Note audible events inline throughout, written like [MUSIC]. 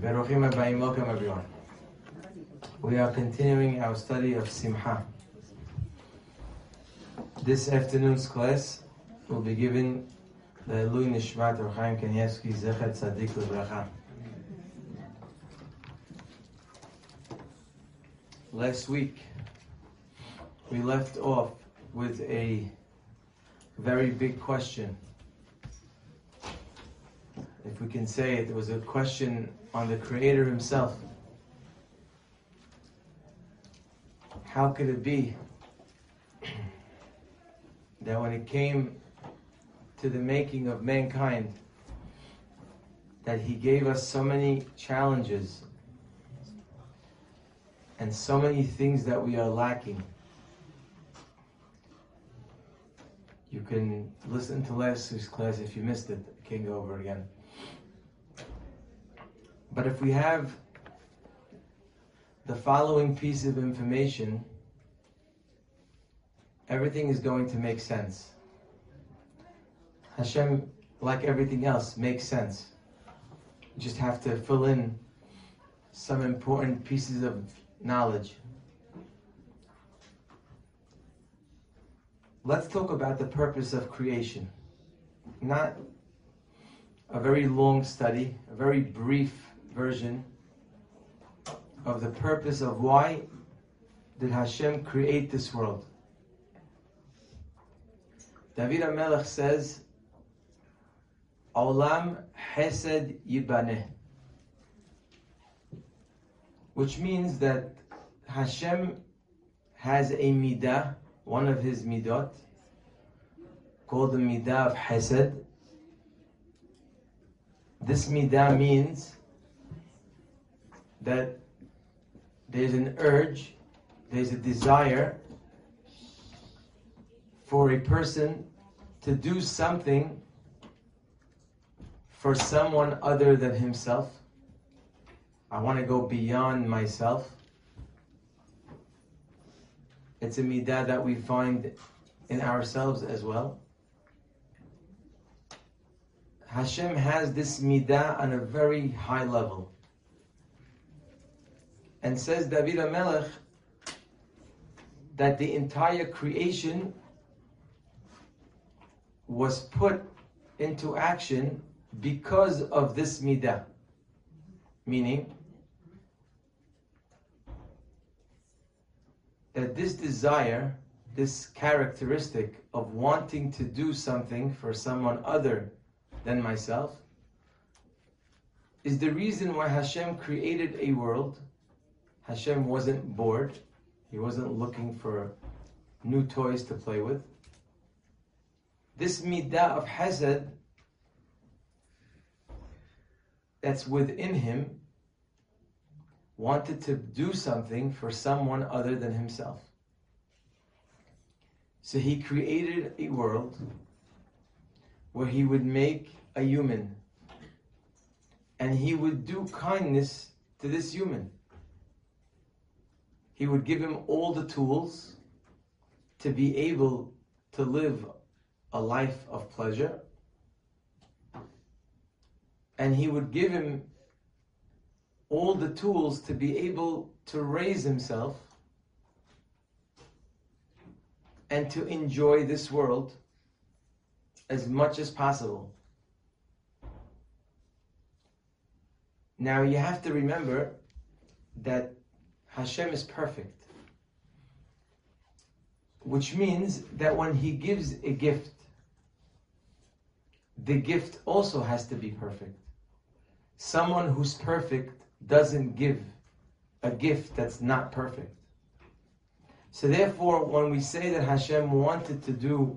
Beruchim Abayim, welcome everyone. We are continuing our study of Simha. This afternoon's class will be given the Lui Nishmat Rav Chaim Kanievsky Zechet Tzadik Lebracha. Last week, we left off with a very big question. If we can say it, it was a question on the Creator Himself. How could it be [CLEARS THROAT] that when it came to the making of mankind, that He gave us so many challenges and so many things that we are lacking? You can listen to last week's class if you missed it. I can go over again. But if we have the following piece of information, everything is going to make sense. Hashem, like everything else, makes sense. You just have to fill in some important pieces of knowledge. Let's talk about the purpose of creation. Not a very long study, a very brief version of the purpose of why did Hashem create this world. David HaMelech says, Olam Hesed Yibaneh. Which means that Hashem has a midah, one of his midot, called the midah of Hesed. This midah means that there's an urge, there's a desire for a person to do something for someone other than himself. I want to go beyond myself. It's a midah that we find in ourselves as well. Hashem has this midah on a very high level. And says David HaMelech that the entire creation was put into action because of this midah. Meaning that this desire, this characteristic of wanting to do something for someone other than myself, is the reason why Hashem created a world Hashem wasn't bored. He wasn't looking for new toys to play with. This midah of hesed that's within him wanted to do something for someone other than himself. So he created a world where he would make a human and he would do kindness to this human. He would give him all the tools to be able to live a life of pleasure. And he would give him all the tools to be able to raise himself and to enjoy this world as much as possible. Now you have to remember that Hashem is perfect. Which means that when He gives a gift, the gift also has to be perfect. Someone who's perfect doesn't give a gift that's not perfect. So therefore, when we say that Hashem wanted to do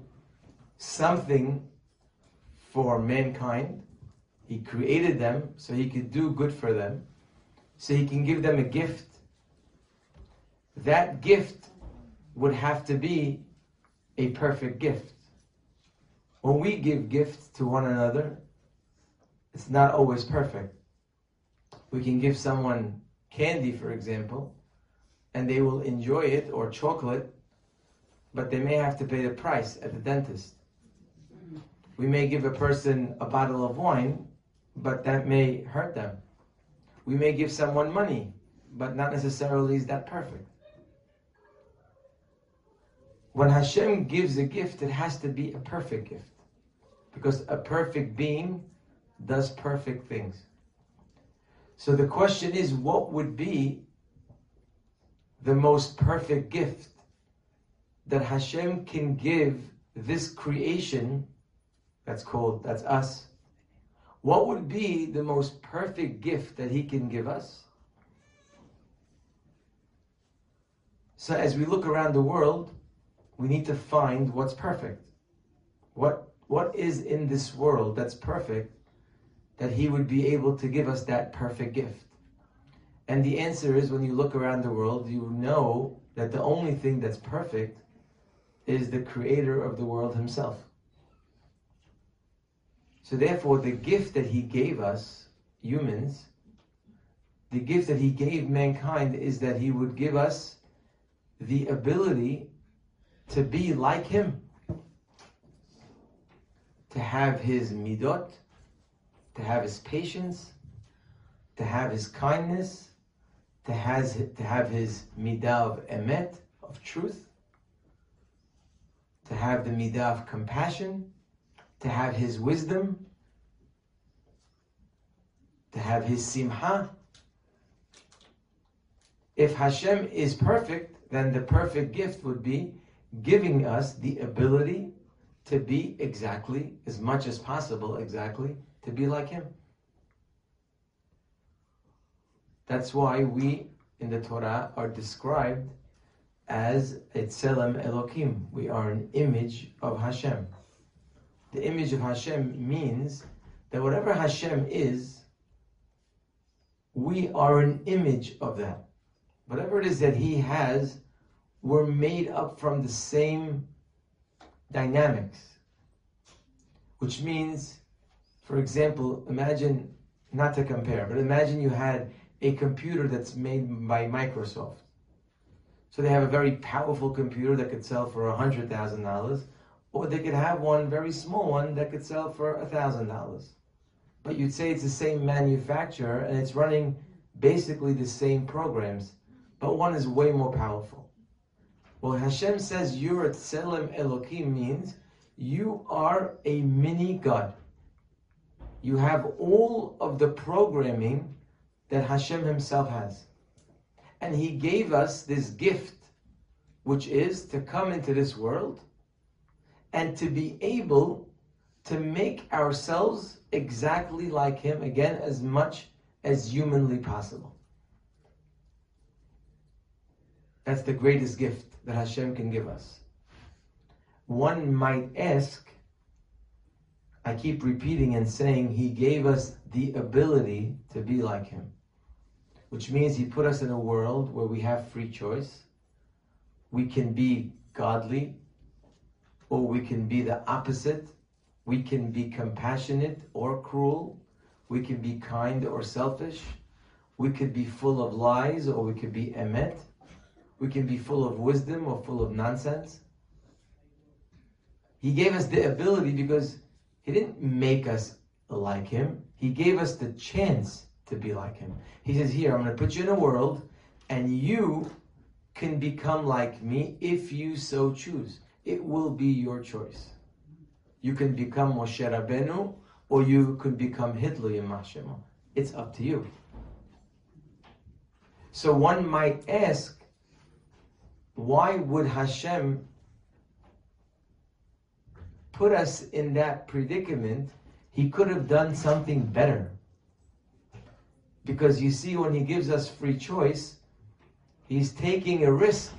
something for mankind, He created them so He could do good for them, so He can give them a gift that gift would have to be a perfect gift. When we give gifts to one another, it's not always perfect. We can give someone candy, for example, and they will enjoy it, or chocolate, but they may have to pay the price at the dentist. We may give a person a bottle of wine, but that may hurt them. We may give someone money, but not necessarily is that perfect. When Hashem gives a gift, it has to be a perfect gift. Because a perfect being does perfect things. So the question is what would be the most perfect gift that Hashem can give this creation that's called, that's us? What would be the most perfect gift that He can give us? So as we look around the world, we need to find what's perfect. What what is in this world that's perfect that he would be able to give us that perfect gift? And the answer is when you look around the world, you know that the only thing that's perfect is the creator of the world himself. So therefore the gift that he gave us, humans, the gift that he gave mankind is that he would give us the ability to be like him, to have his midot, to have his patience, to have his kindness, to, has, to have his midah of emet, of truth, to have the midah of compassion, to have his wisdom, to have his simha. If Hashem is perfect, then the perfect gift would be giving us the ability to be exactly, as much as possible, exactly, to be like Him. That's why we in the Torah are described as Etzelem Elokim. We are an image of Hashem. The image of Hashem means that whatever Hashem is, we are an image of that. Whatever it is that He has, were made up from the same dynamics. Which means, for example, imagine, not to compare, but imagine you had a computer that's made by Microsoft. So they have a very powerful computer that could sell for $100,000, or they could have one very small one that could sell for $1,000. But you'd say it's the same manufacturer and it's running basically the same programs, but one is way more powerful. Well, Hashem says you're a Tselem Elokim means you are a mini God. You have all of the programming that Hashem Himself has. And He gave us this gift, which is to come into this world and to be able to make ourselves exactly like Him, again, as much as humanly possible. That's the greatest gift that Hashem can give us. One might ask, I keep repeating and saying, He gave us the ability to be like Him, which means He put us in a world where we have free choice. We can be godly, or we can be the opposite. We can be compassionate or cruel. We can be kind or selfish. We could be full of lies, or we could be emet. We can be full of wisdom or full of nonsense. He gave us the ability because He didn't make us like Him. He gave us the chance to be like Him. He says, Here, I'm going to put you in a world, and you can become like me if you so choose. It will be your choice. You can become Moshe Rabbeinu, or you could become Hitler Yemashema. It's up to you. So one might ask, why would Hashem put us in that predicament? He could have done something better. Because you see, when He gives us free choice, He's taking a risk.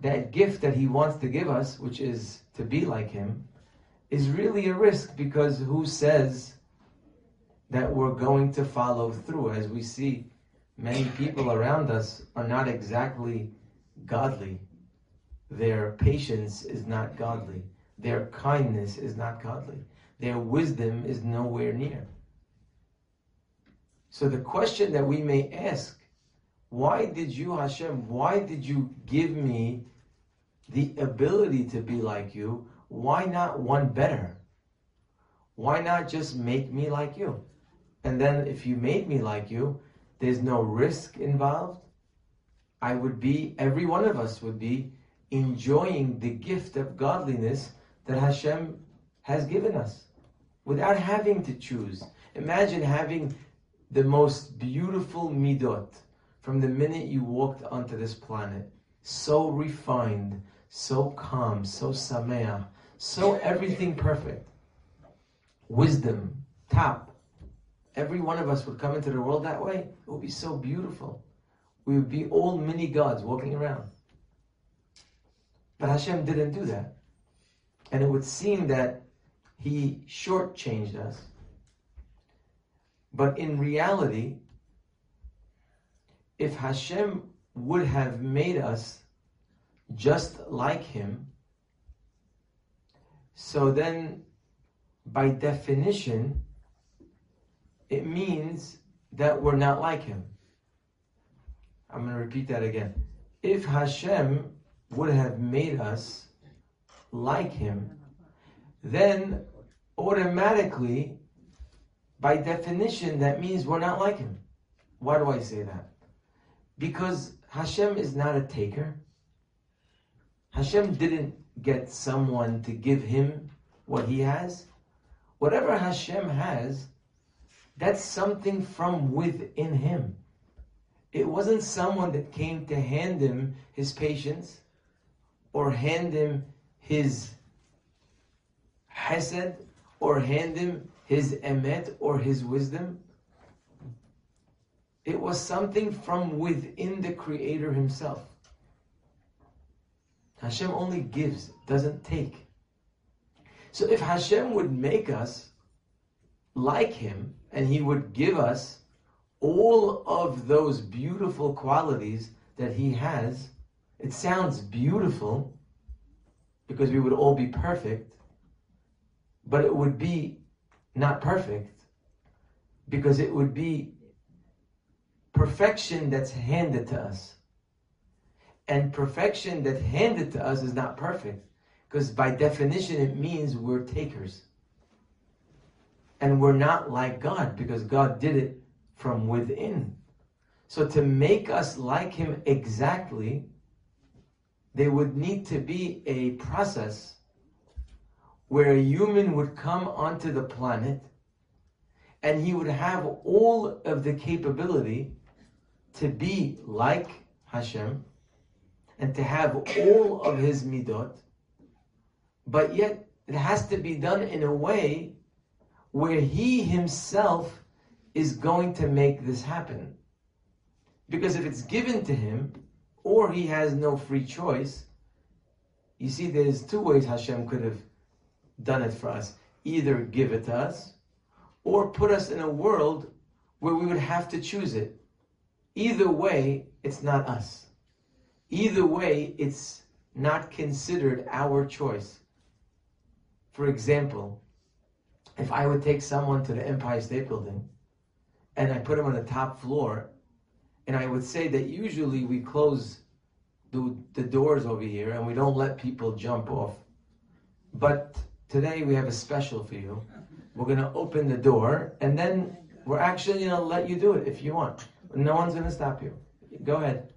That gift that He wants to give us, which is to be like Him, is really a risk because who says that we're going to follow through as we see many people around us are not exactly godly. Their patience is not godly. Their kindness is not godly. Their wisdom is nowhere near. So the question that we may ask, why did you, Hashem, why did you give me the ability to be like you? Why not one better? Why not just make me like you? and then if you made me like you, there's no risk involved, I would be, every one of us would be enjoying the gift of godliness that Hashem has given us without having to choose. Imagine having the most beautiful midot from the minute you walked onto this planet. So refined, so calm, so sameah, so everything perfect. Wisdom, top. Every one of us would come into the world that way. It would be so beautiful. We would be all mini gods walking around. But Hashem didn't do that. And it would seem that He shortchanged us. But in reality, if Hashem would have made us just like Him, so then by definition, it means that we're not like Him. I'm going to repeat that again. If Hashem would have made us like Him, then automatically, by definition, that means we're not like Him. Why do I say that? Because Hashem is not a taker. Hashem didn't get someone to give him what he has. Whatever Hashem has, that's something from within him. It wasn't someone that came to hand him his patience or hand him his hesed or hand him his emet or his wisdom. It was something from within the Creator Himself. Hashem only gives, doesn't take. So if Hashem would make us like Him and He would give us all of those beautiful qualities that He has, it sounds beautiful because we would all be perfect, but it would be not perfect because it would be perfection that's handed to us. And perfection that's handed to us is not perfect. Because by definition, it means we're takers. And we're not like God because God did it from within. So to make us like Him exactly, there would need to be a process where a human would come onto the planet and he would have all of the capability to be like Hashem and to have all of his midot, but yet it has to be done in a way where he himself is going to make this happen. Because if it's given to him, or he has no free choice, you see, there's two ways Hashem could have done it for us. Either give it to us, or put us in a world where we would have to choose it. Either way, it's not us. Either way, it's not considered our choice. For example, if I would take someone to the Empire State Building and I put him on the top floor, and I would say that usually we close the, the doors over here and we don't let people jump off. But today we have a special for you. We're going to open the door and then we're actually going to let you do it if you want. No one's going to stop you. Go ahead.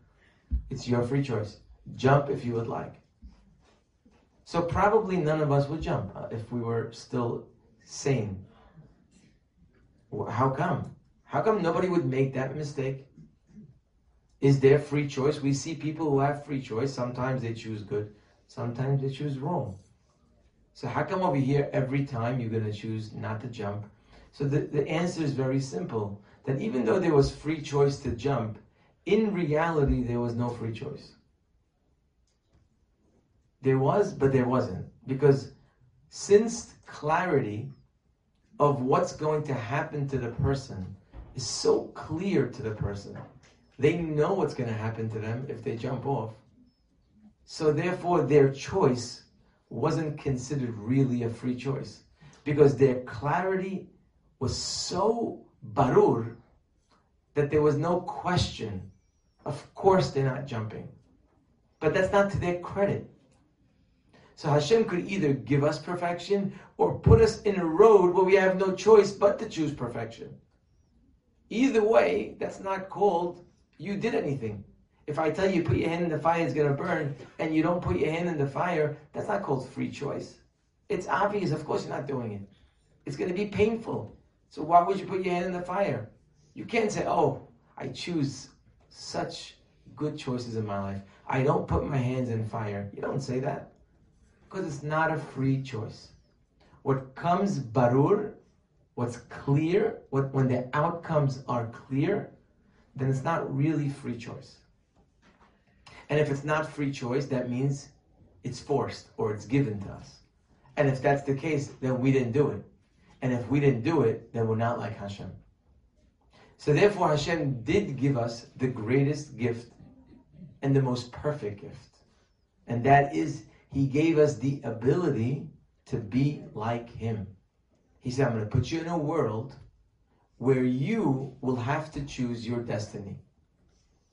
It's your free choice. Jump if you would like. So probably none of us would jump uh, if we were still sane. How come? How come nobody would make that mistake? Is there free choice? We see people who have free choice. Sometimes they choose good, sometimes they choose wrong. So how come over here every time you're going to choose not to jump? So the, the answer is very simple that even though there was free choice to jump, in reality there was no free choice. There was, but there wasn't. Because since clarity of what's going to happen to the person is so clear to the person, they know what's going to happen to them if they jump off. So therefore, their choice wasn't considered really a free choice because their clarity was so barur that there was no question. Of course, they're not jumping. But that's not to their credit. So Hashem could either give us perfection or put us in a road where we have no choice but to choose perfection. Either way, that's not called you did anything. If I tell you put your hand in the fire, it's going to burn, and you don't put your hand in the fire, that's not called free choice. It's obvious, of course, you're not doing it. It's going to be painful. So why would you put your hand in the fire? You can't say, oh, I choose such good choices in my life. I don't put my hands in fire. You don't say that. Because it's not a free choice. What comes barur, what's clear, what, when the outcomes are clear, then it's not really free choice. And if it's not free choice, that means it's forced or it's given to us. And if that's the case, then we didn't do it. And if we didn't do it, then we're not like Hashem. So therefore, Hashem did give us the greatest gift and the most perfect gift. And that is, He gave us the ability to be like Him. He said, I'm going to put you in a world where you will have to choose your destiny.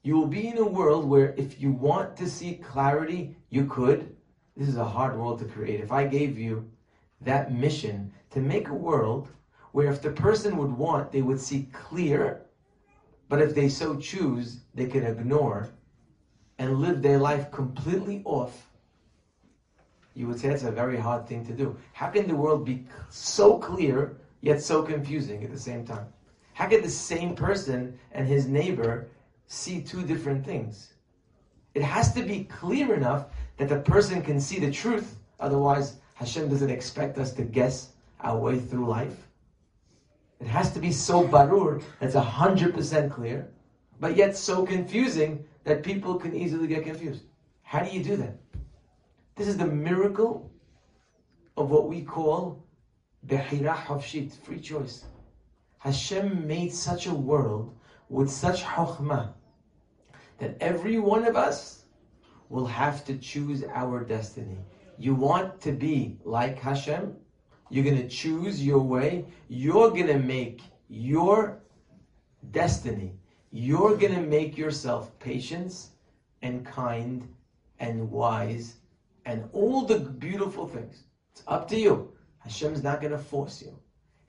You will be in a world where if you want to see clarity, you could. This is a hard world to create. If I gave you that mission to make a world where if the person would want, they would see clear, but if they so choose, they can ignore and live their life completely off, you would say that's a very hard thing to do. How can the world be so clear yet so confusing at the same time? How could the same person and his neighbor see two different things? It has to be clear enough that the person can see the truth. Otherwise, Hashem doesn't expect us to guess our way through life. It has to be so barur, that's 100% clear, but yet so confusing that people can easily get confused. How do you do that? This is the miracle of what we call Behirah Hafshit, free choice. Hashem made such a world with such chokhmah that every one of us will have to choose our destiny. You want to be like Hashem, you're going to choose your way, you're going to make your destiny, you're going to make yourself patient and kind and wise and all the beautiful things. It's up to you. Hashem's not going to force you.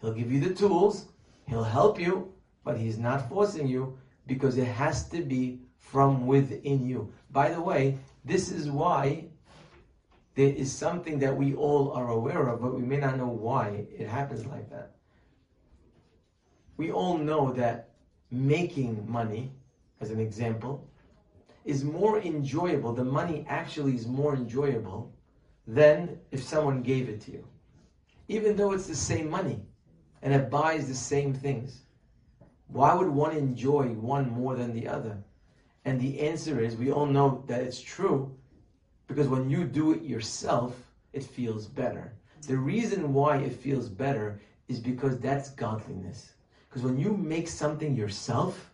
He'll give you the tools, He'll help you, but He's not forcing you because it has to be from within you. By the way, this is why there is something that we all are aware of, but we may not know why it happens like that. We all know that making money, as an example, is more enjoyable. The money actually is more enjoyable than if someone gave it to you. Even though it's the same money and it buys the same things. Why would one enjoy one more than the other? And the answer is we all know that it's true because when you do it yourself, it feels better. The reason why it feels better is because that's godliness. Because when you make something yourself,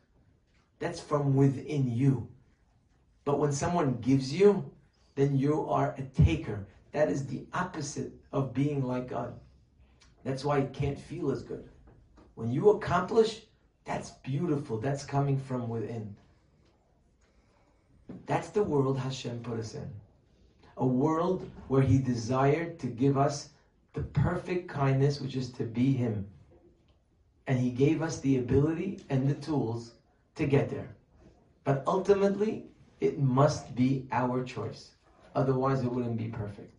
that's from within you. But when someone gives you, then you are a taker. That is the opposite of being like God. That's why it can't feel as good. When you accomplish, that's beautiful. That's coming from within. That's the world Hashem put us in. A world where He desired to give us the perfect kindness, which is to be Him. And He gave us the ability and the tools to get there. But ultimately, it must be our choice. Otherwise, it wouldn't be perfect.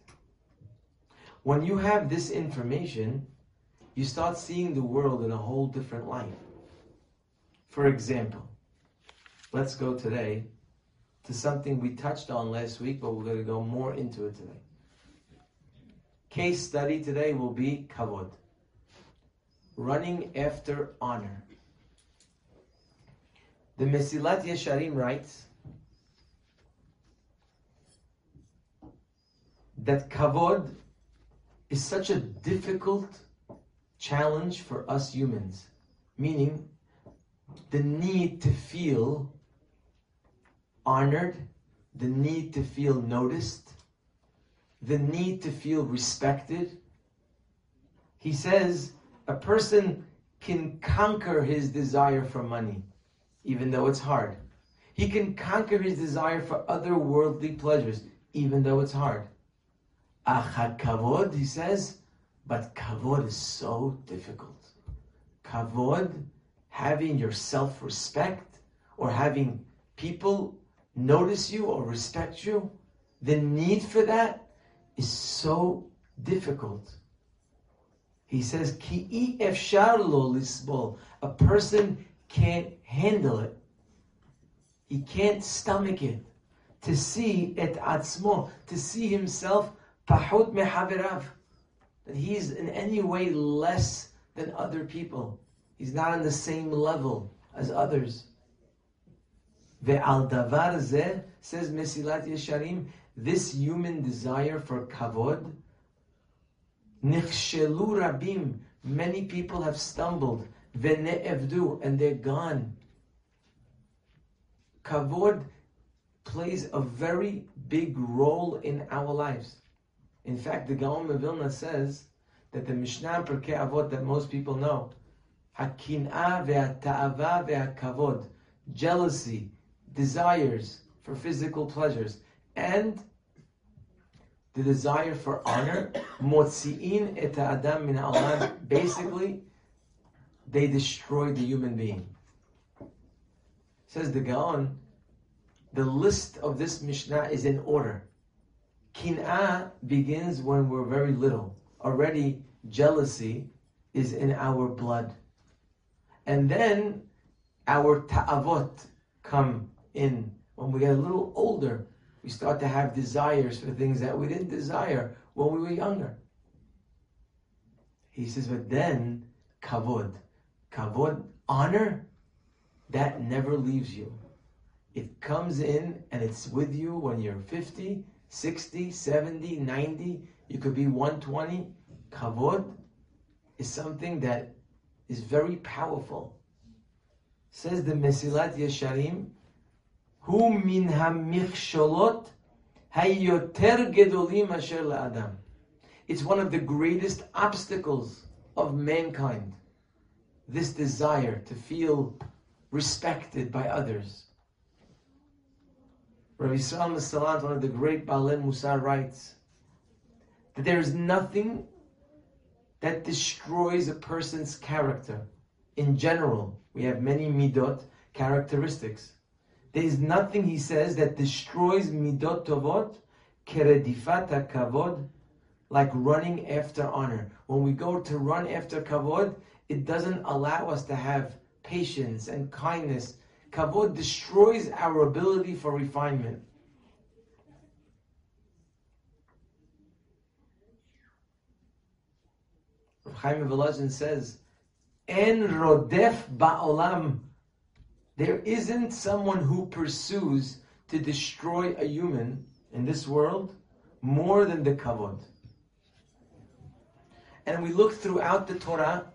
When you have this information, you start seeing the world in a whole different light. For example, let's go today to something we touched on last week, but we're going to go more into it today. Case study today will be kavod, running after honor. The Mesilat Yesharim writes that kavod is such a difficult challenge for us humans, meaning the need to feel honored, the need to feel noticed, the need to feel respected. He says a person can conquer his desire for money, even though it's hard. He can conquer his desire for other worldly pleasures, even though it's hard. Achad kavod, he says, but kavod is so difficult. Kavod having your self respect or having people notice you or respect you, the need for that is so difficult. He says, Ki efshar lo lisbol. A person can't handle it. He can't stomach it. To see et atzmo, to see himself pahut mehavirav, that he's in any way less than other people. He's not on the same level as others. Ve'al davar zeh, says Mesilat Yesharim, this human desire for kavod, nichshelu rabim, many people have stumbled, ve'ne'evdu, and they're gone. Kavod plays a very big role in our lives. In fact, the Gaon of Vilna says that the Mishnah Pirkei Avot that most people know, Hakin'a ve'ata'ava ve'akavod, jealousy, desires for physical pleasures, and the desire for honor, motzi'in et adam min alam, basically, they destroy the human being. Says the Gaon, the list of this Mishnah is in order. Kin'ah begins when we're very little. Already, jealousy is in our blood. And then our ta'avot come in. When we get a little older, we start to have desires for things that we didn't desire when we were younger. He says, but then kavod, kavod, honor, that never leaves you. It comes in and it's with you when you're 50, 60, 70, 90, you could be 120. Kavod is something that is very powerful. Says the Mesilat Yesharim, Hu min hamichsholot hayoter gedolim asher la'adam. It's one of the greatest obstacles of mankind. This desire to feel respected by others. Rabbi Yisrael Masalant, one of the great Baalei Musar, writes that there is nothing that destroys a person's character. In general, we have many midot, characteristics. There is nothing, he says, that destroys midot tovot, keredifata kavod, like running after honor. When we go to run after kavod, it doesn't allow us to have patience and kindness Kavod destroys our ability for refinement. Chaim Volozhin says, "En rodef ba'olam." There isn't someone who pursues to destroy a human in this world more than the kavod. And we look throughout the Torah,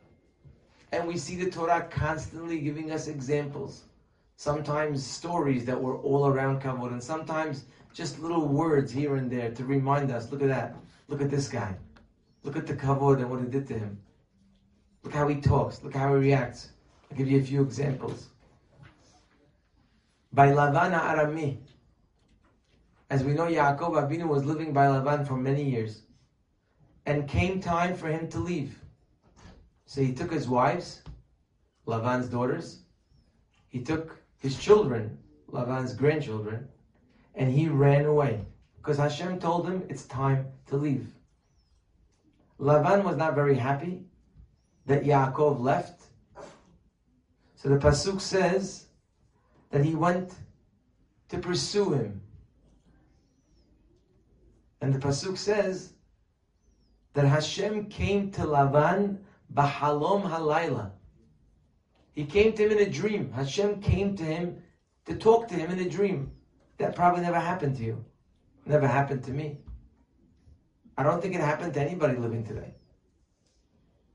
and we see the Torah constantly giving us examples sometimes stories that were all around kavod, and sometimes just little words here and there to remind us, look at that, look at this guy, look at the kavod and what it did to him. Look how he talks, look how he reacts. I'll give you a few examples. By Lavan HaArami, as we know, Yaakov Avinu was living by Lavan for many years, and came time for him to leave. So he took his wives, Lavan's daughters, he took his children, Lavan's grandchildren, and he ran away because Hashem told him it's time to leave. Lavan was not very happy that Yaakov left. So the Pasuk says that he went to pursue him. And the Pasuk says that Hashem came to Lavan Bahalom Halayla. He came to him in a dream. Hashem came to him to talk to him in a dream. That probably never happened to you. Never happened to me. I don't think it happened to anybody living today.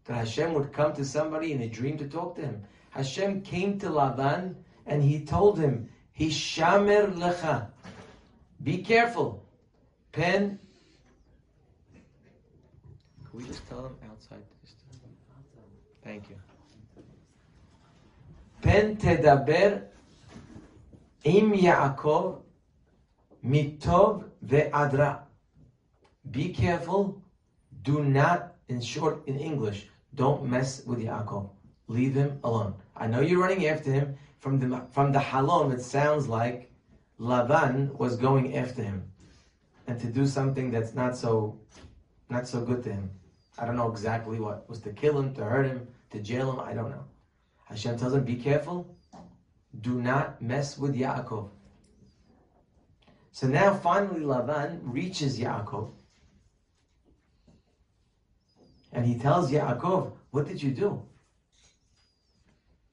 That Hashem would come to somebody in a dream to talk to him. Hashem came to Lavan and he told him, Hishamer lecha. Be careful. Pen. Can we just tell them outside? Thank you. פן תדבר עם יעקב מטוב ועד רע. Be careful. Do not, in short, in English, don't mess with Yaakov. Leave him alone. I know you're running after him. From the from the halom, it sounds like Lavan was going after him, and to do something that's not so, not so good to him. I don't know exactly what was to kill him, to hurt him, to jail him. I don't know. Hashem tells him, "Be careful. Do not mess with Yaakov." So now, finally, Lavan reaches Yaakov, and he tells Yaakov, "What did you do?"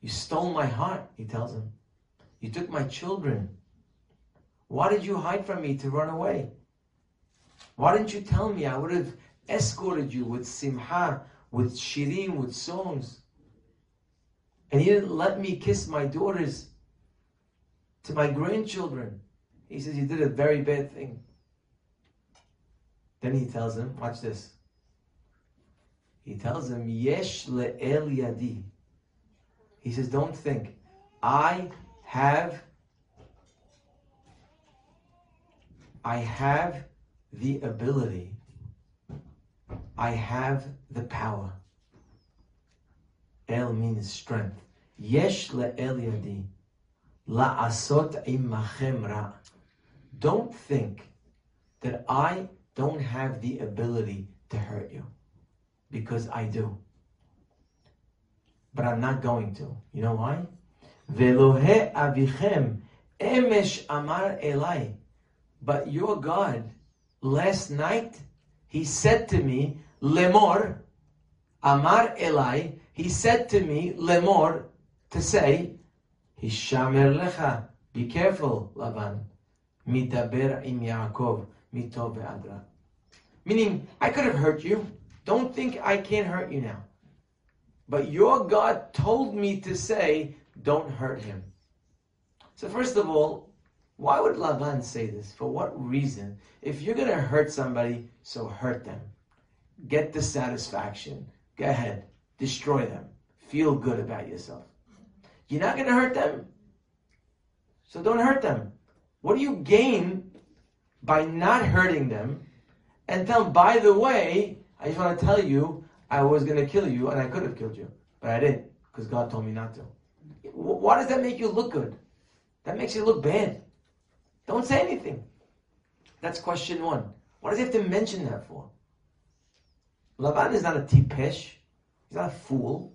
You stole my heart, he tells him. You took my children. Why did you hide from me to run away? Why didn't you tell me? I would have escorted you with simha, with shirim, with songs. And you didn't let me kiss my daughters to my grandchildren. He says, You did a very bad thing. Then he tells him, Watch this. He tells him, Yesh le'el yadi. He says, Don't think. I have I have the ability. I have the power. El means strength. Yesh le'el yadi. La'asot imachem ra. Don't think that I don't have the ability to hurt you. Because I do but I'm not going to. You know why? Velohe avichem emesh amar elai. But your God, last night, he said to me, lemor, amar elai, he said to me, lemor, to say, hishamer lecha, be careful, Lavan, mitaber im Yaakov, mito ve'adra. Meaning, I could have hurt you. Don't think I can't hurt you now. But your God told me to say, don't hurt him. So, first of all, why would Lavan say this? For what reason? If you're going to hurt somebody, so hurt them. Get the satisfaction. Go ahead. Destroy them. Feel good about yourself. You're not going to hurt them. So don't hurt them. What do you gain by not hurting them and tell them, by the way, I just want to tell you, I was going to kill you and I could have killed you, but I didn't because God told me not to. Why does that make you look good? That makes you look bad. Don't say anything. That's question one. Why does he have to mention that for? Lavan is not a tipesh. He's not a fool.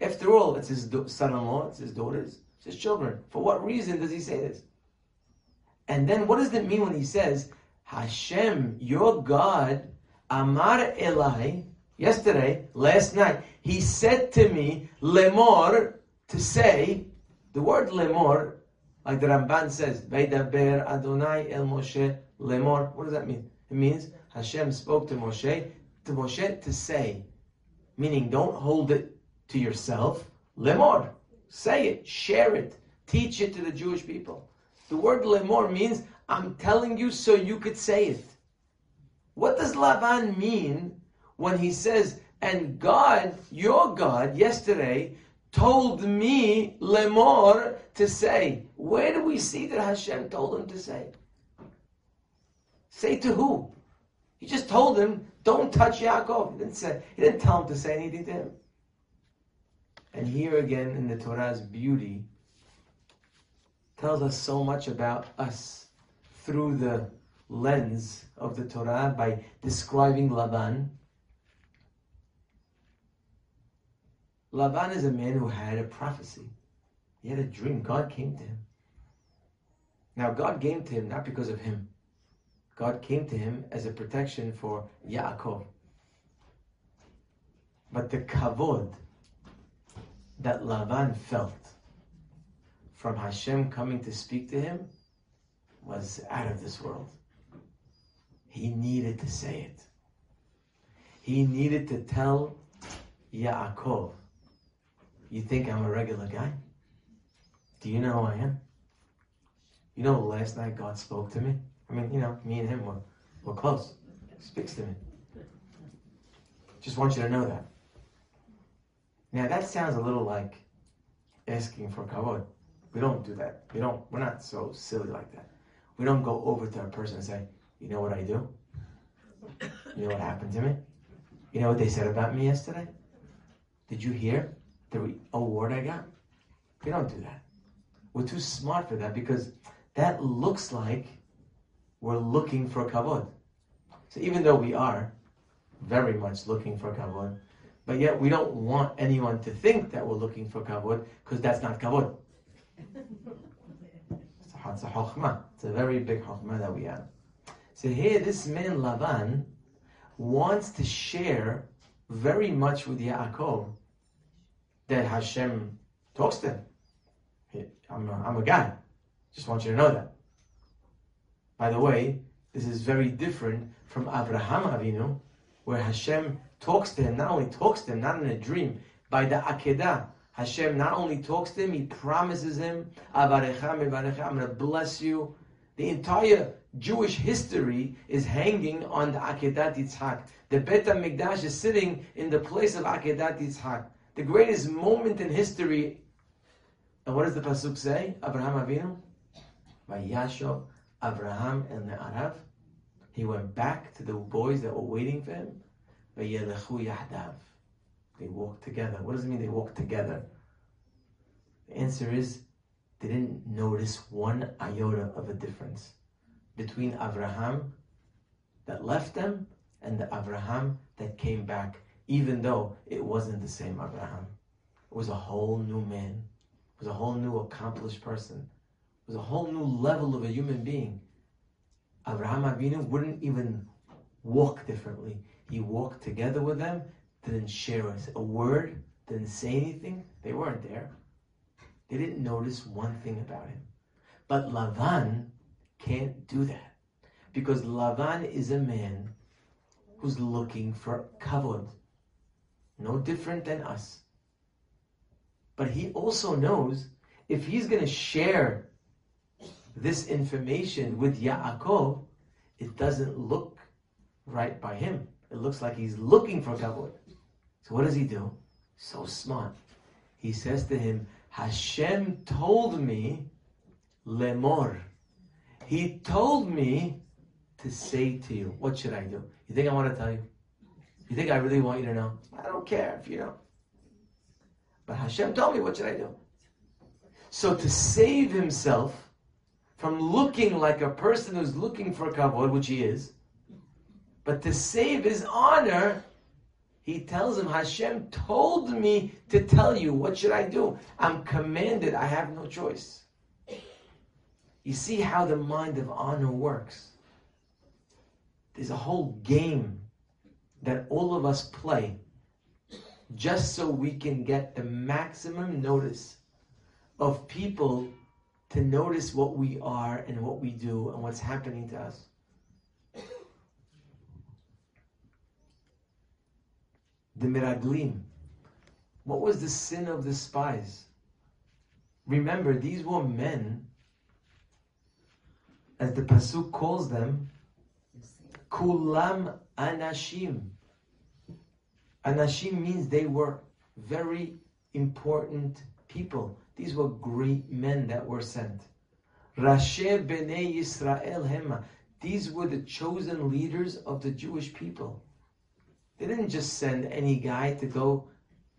After all, it's his son-in-law, it's his daughters, it's his children. For what reason does he say this? And then what does it mean when he says, Hashem, your God, Amar Elai, yesterday, last night, he said to me, lemor, to say, the word lemor, like the Ramban says, Veidaber Adonai El Moshe lemor. What does that mean? It means Hashem spoke to Moshe, to Moshe to say, meaning don't hold it to yourself. Lemor, say it, share it, teach it to the Jewish people. The word lemor means I'm telling you so you could say it. What does Lavan mean when he says, and God, your God, yesterday told me, Lemor, to say. Where do we see that Hashem told him to say? Say to who? He just told him, don't touch Yaakov. He didn't, say, he didn't tell him to say anything to him. And here again in the Torah's beauty tells us so much about us through the lens of the Torah by describing Laban Laban is a man who had a prophecy. He had a dream. God came to him. Now, God came to him not because of him. God came to him as a protection for Yaakov. But the kavod that Laban felt from Hashem coming to speak to him was out of this world. He needed to say it. He needed to tell Yaakov you think I'm a regular guy? Do you know who I am? You know, last night God spoke to me. I mean, you know, me and him were, were close. Speaks to me. Just want you to know that. Now that sounds a little like asking for kavod. We don't do that. We don't. We're not so silly like that. We don't go over to a person and say, "You know what I do? You know what happened to me? You know what they said about me yesterday? Did you hear? the award I got. We don't do that. We're too smart for that because that looks like we're looking for kavod. So even though we are very much looking for kavod, but yet we don't want anyone to think that we're looking for kavod because that's not kavod. It's a, chokhmah. It's a very big chokhmah that we have. So here, this man Lavan wants to share very much with Yaakov that Hashem talks to him. I'm a, I'm a guy. Just want you to know that. By the way, this is very different from Abraham Avinu, where Hashem talks to him, not only talks to him, not in a dream, by the Akedah. Hashem not only talks to him, he promises him, I'm going to bless you. The entire Jewish history is hanging on the Akedat Yitzhak. The Bet HaMikdash is sitting in the place of Akedat Yitzhak. The greatest moment in history. And what does the Pasuk say? Abraham Avinu? Vayashov Abraham el ne'arav. He went back to the boys that were waiting for him. They walked together. What does it mean they walked together? The answer is they didn't notice one iota of a difference between Abraham that left them and the Abraham that came back, even though it wasn't the same Abraham. It was a whole new man. It was a whole new accomplished person. Was a whole new level of a human being. Abraham Avinu wouldn't even walk differently. He walked together with them, didn't share a word, didn't say anything. They weren't there. They didn't notice one thing about him. But Lavan can't do that. Because Lavan is a man who's looking for kavod. No different than us. But he also knows if he's going to share this information with Yaakov, it doesn't look right by him. It looks like he's looking for kavod. So what does he do? So smart. He says to him, Hashem told me lemor. He told me to say to you, what should I do? You think I want to tell you? You think I really want you to know? I don't care if you know. But Hashem told me, what should I do? So to save himself from looking like a person who's looking for kavod, which he is, but to save his honor, he tells him, Hashem told me to tell you, what should I do? I'm commanded, I have no choice. You see how the mind of honor works. There's a whole game that all of us play just so we can get the maximum notice of people to notice what we are and what we do and what's happening to us. The Miraglim. What was the sin of the spies? Remember, these were men as the pasuk calls them, kulam anashim. Anashim means they were very important people. These were great men that were sent. Rashe bnei Yisrael hema. These were the chosen leaders of the Jewish people. They didn't just send any guy to go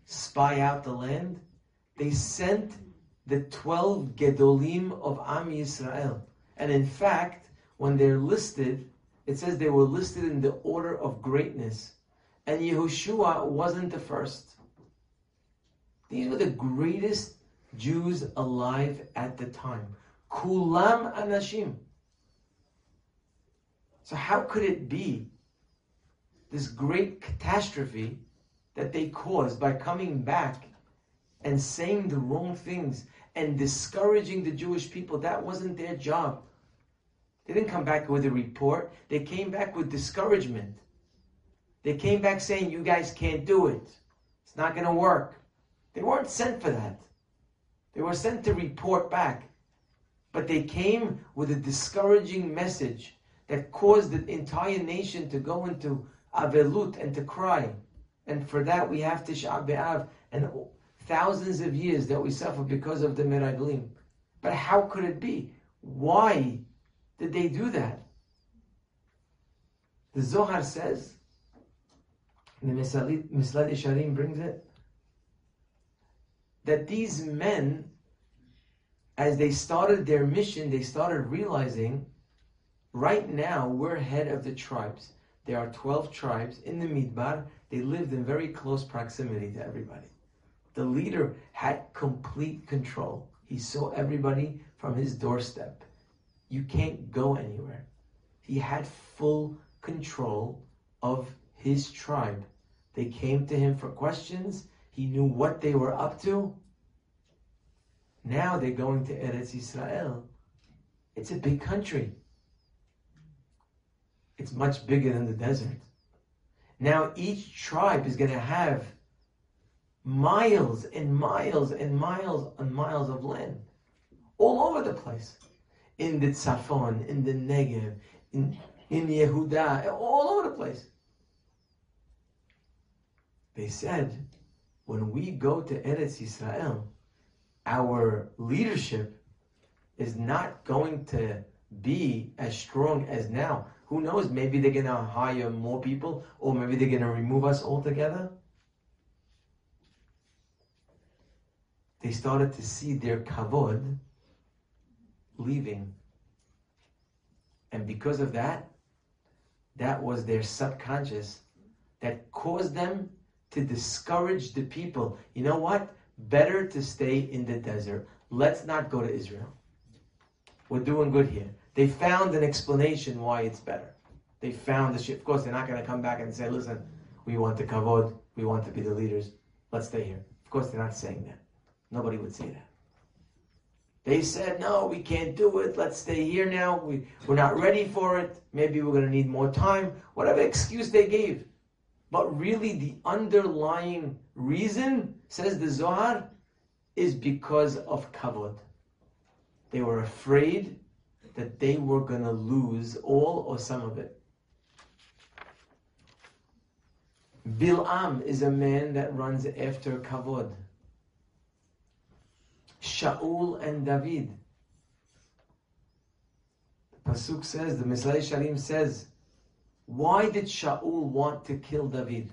spy out the land. They sent the 12 Gedolim of Am Yisrael. And in fact, when they're listed, it says they were listed in the order of greatness. And Yehoshua wasn't the first. These were the greatest Jews alive at the time. Kulam Anashim. So, how could it be this great catastrophe that they caused by coming back and saying the wrong things and discouraging the Jewish people? That wasn't their job. They didn't come back with a report. They came back with discouragement. They came back saying, You guys can't do it. It's not going to work. They weren't sent for that. They were sent to report back. But they came with a discouraging message that caused the entire nation to go into Avelut and to cry. And for that we have Tisha B'Av and thousands of years that we suffer because of the Miraglim. But how could it be? Why did they do that? The Zohar says, the Mesillat Yesharim brings it, that these men, as they started their mission, they started realizing right now we're head of the tribes. There are 12 tribes in the Midbar. They lived in very close proximity to everybody. The leader had complete control. He saw everybody from his doorstep. You can't go anywhere. He had full control of his tribe. They came to him for questions. He knew what they were up to. Now they're going to Eretz Israel. It's a big country. It's much bigger than the desert. Now each tribe is going to have miles and miles and miles and miles of land all over the place. In the Tzafon, in the Negev, in, in Yehuda, all over the place. They said, when we go to Eretz Israel, our leadership is not going to be as strong as now. Who knows? Maybe they're going to hire more people, or maybe they're going to remove us altogether. They started to see their kavod leaving. And because of that, that was their subconscious that caused them to discourage the people. You know what? Better to stay in the desert. Let's not go to Israel. We're doing good here. They found an explanation why it's better. They found the shit. Of course, they're not going to come back and say, listen, we want the kavod, we want to be the leaders, let's stay here. Of course, they're not saying that. Nobody would say that. They said, no, we can't do it. Let's stay here now. We, we're not ready for it. Maybe we're going to need more time. Whatever excuse they gave. But really, the underlying reason, says the Zohar, is because of kavod. They were afraid that they were going to lose all or some of it. Bil'am is a man that runs after kavod. Shaul and David. The Pasuk says, the Mesillat Yesharim says, why did Shaul want to kill David?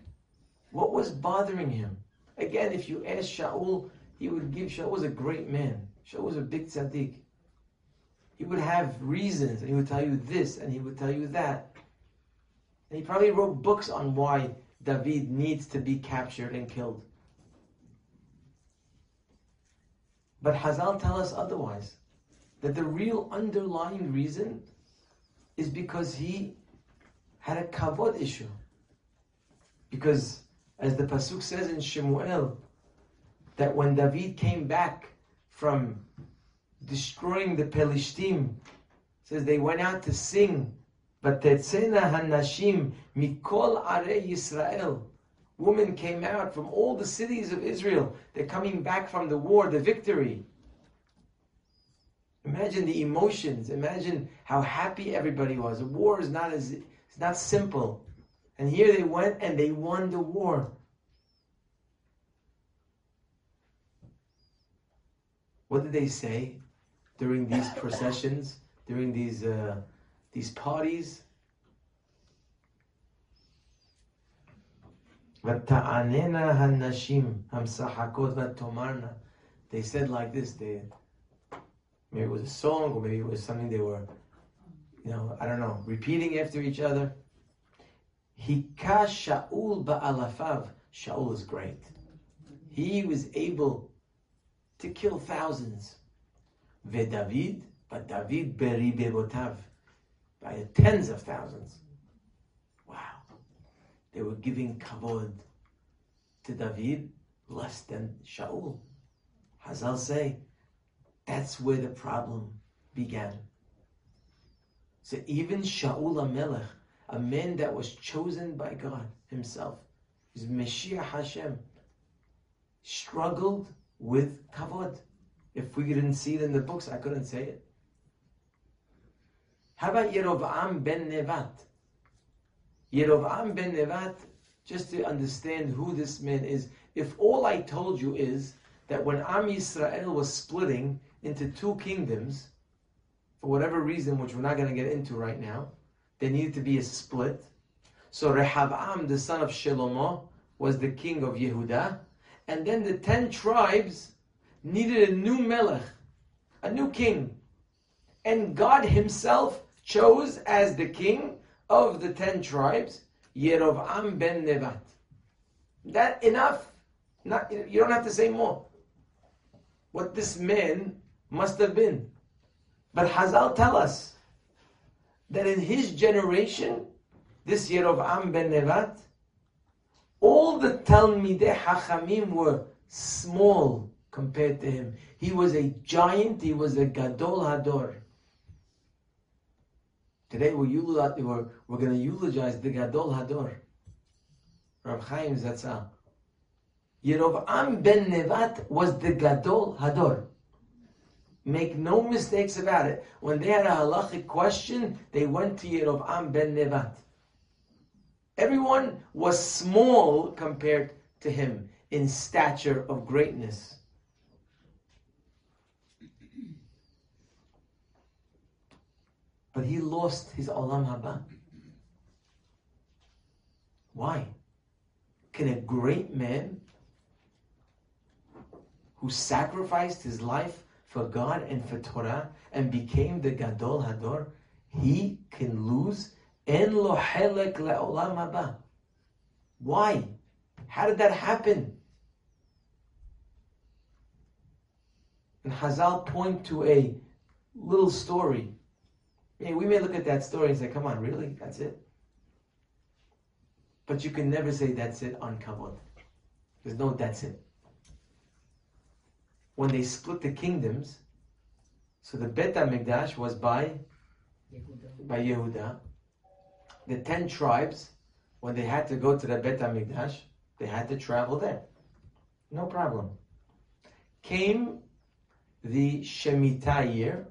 What was bothering him? Again, if you ask Shaul, he would give, Shaul was a great man. Shaul was a big tzaddik he would have reasons and he would tell you this and he would tell you that. And he probably wrote books on why David needs to be captured and killed. But Hazal tell us otherwise. That the real underlying reason is because he had a kavod issue. Because as the Pasuk says in Shemuel, that when David came back from destroying the Pelishtim. says they went out to sing. But Tetzena Hanashim Mikol Are Yisrael. Women came out from all the cities of Israel. They're coming back from the war, the victory. Imagine the emotions. Imagine how happy everybody was. A war is not as it's not simple. And here they went and they won the war. What did they say? during these [LAUGHS] processions, during these uh, these parties. They said like this, they maybe it was a song or maybe it was something they were, you know, I don't know, repeating after each other. Hika Shaul ba'alafav. Shaul is great. He was able to kill thousands. David, but David beribebotav, by tens of thousands. Wow. They were giving kavod to David less than Shaul. Hazal say, that's where the problem began. So even Shaul HaMelech, a man that was chosen by God himself, is Messiah Hashem, struggled with kavod. If we didn't see it in the books, I couldn't say it. How about Yerovam ben Nevat? Yerovam ben Nevat, just to understand who this man is, if all I told you is that when Am Yisrael was splitting into two kingdoms, for whatever reason, which we're not going to get into right now, there needed to be a split. So Rehavam, the son of Shelomo, was the king of Yehuda, and then the ten tribes needed a new melech, a new king. And God himself chose as the king of the ten tribes, Yerovam ben Nevat. That enough. Not, you don't have to say more. What this man must have been. But Hazal tell us that in his generation, this Yerovam ben Nevat, all the Talmidei Hachamim were small compared to him. He was a giant, he was a Gadol Hador. Today we're, we're, we're going to eulogize the Gadol Hador, Rav Chaim Zatzal. Yerovam ben Nevat was the Gadol Hador. Make no mistakes about it. When they had a halachic question, they went to Yerovam ben Nevat. Everyone was small compared to him in stature of greatness. But he lost his Olam Haba. Why? Can a great man who sacrificed his life for God and for Torah and became the Gadol Hador, he can lose en lo helek le'olam haba. Why? How did that happen? And Hazal point to a little story yeah, we may look at that story and say, come on, really? That's it? But you can never say that's it on Kavod. There's no that's it. When they split the kingdoms, so the Bet HaMikdash was by Yehuda. by Yehuda. The ten tribes, when they had to go to the Bet HaMikdash, they had to travel there. No problem. Came the Shemitah year,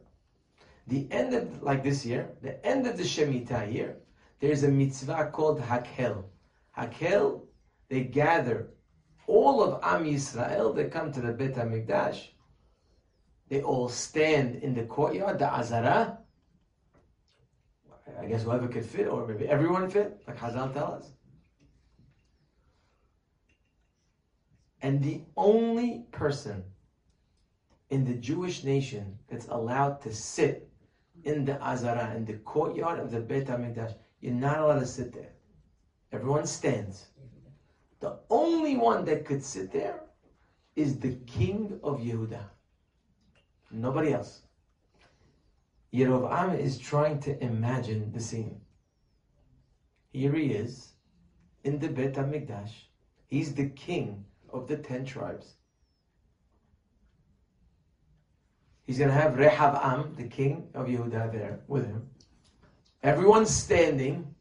the end of, like this year, the end of the Shemitah year, there's a mitzvah called Hakel. Hakel, they gather all of Am Yisrael, they come to the Bet HaMikdash, they all stand in the courtyard, the Azara. I guess whoever could fit, or maybe everyone fit, like Hazal tell us. And the only person in the Jewish nation that's allowed to sit in the Azara, in the courtyard of the Beit HaMikdash. You're not allowed to sit there. Everyone stands. The only one that could sit there is the king of Yehuda. Nobody else. Yerovam is trying to imagine the scene. Here he is in the Beit HaMikdash. He's the king of the ten tribes. He's going to have Rehavam, the king of Yehuda, there with him. Everyone's standing,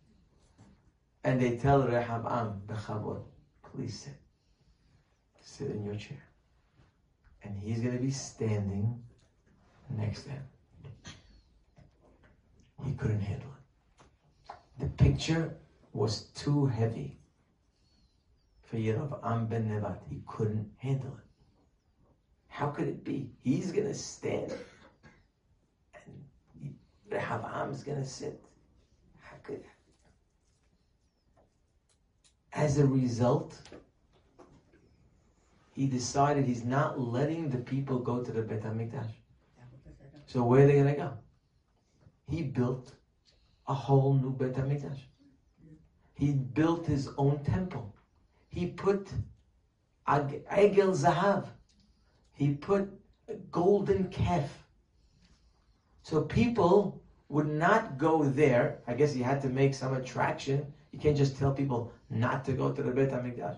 and they tell Rehavam, the Bechavod, please sit. Sit in your chair. And he's going to be standing next to him. He couldn't handle it. The picture was too heavy for Yerovam ben Nevat. He couldn't handle it. How could it be? He's going to stand and Rehavam is going to sit. How could As a result, he decided he's not letting the people go to the Bet HaMikdash. So where are they going to go? He built a whole new Bet HaMikdash. He built his own temple. He put Egel Zahav, he put a golden calf. So people would not go there. I guess he had to make some attraction. You can't just tell people not to go to the Beit HaMikdash.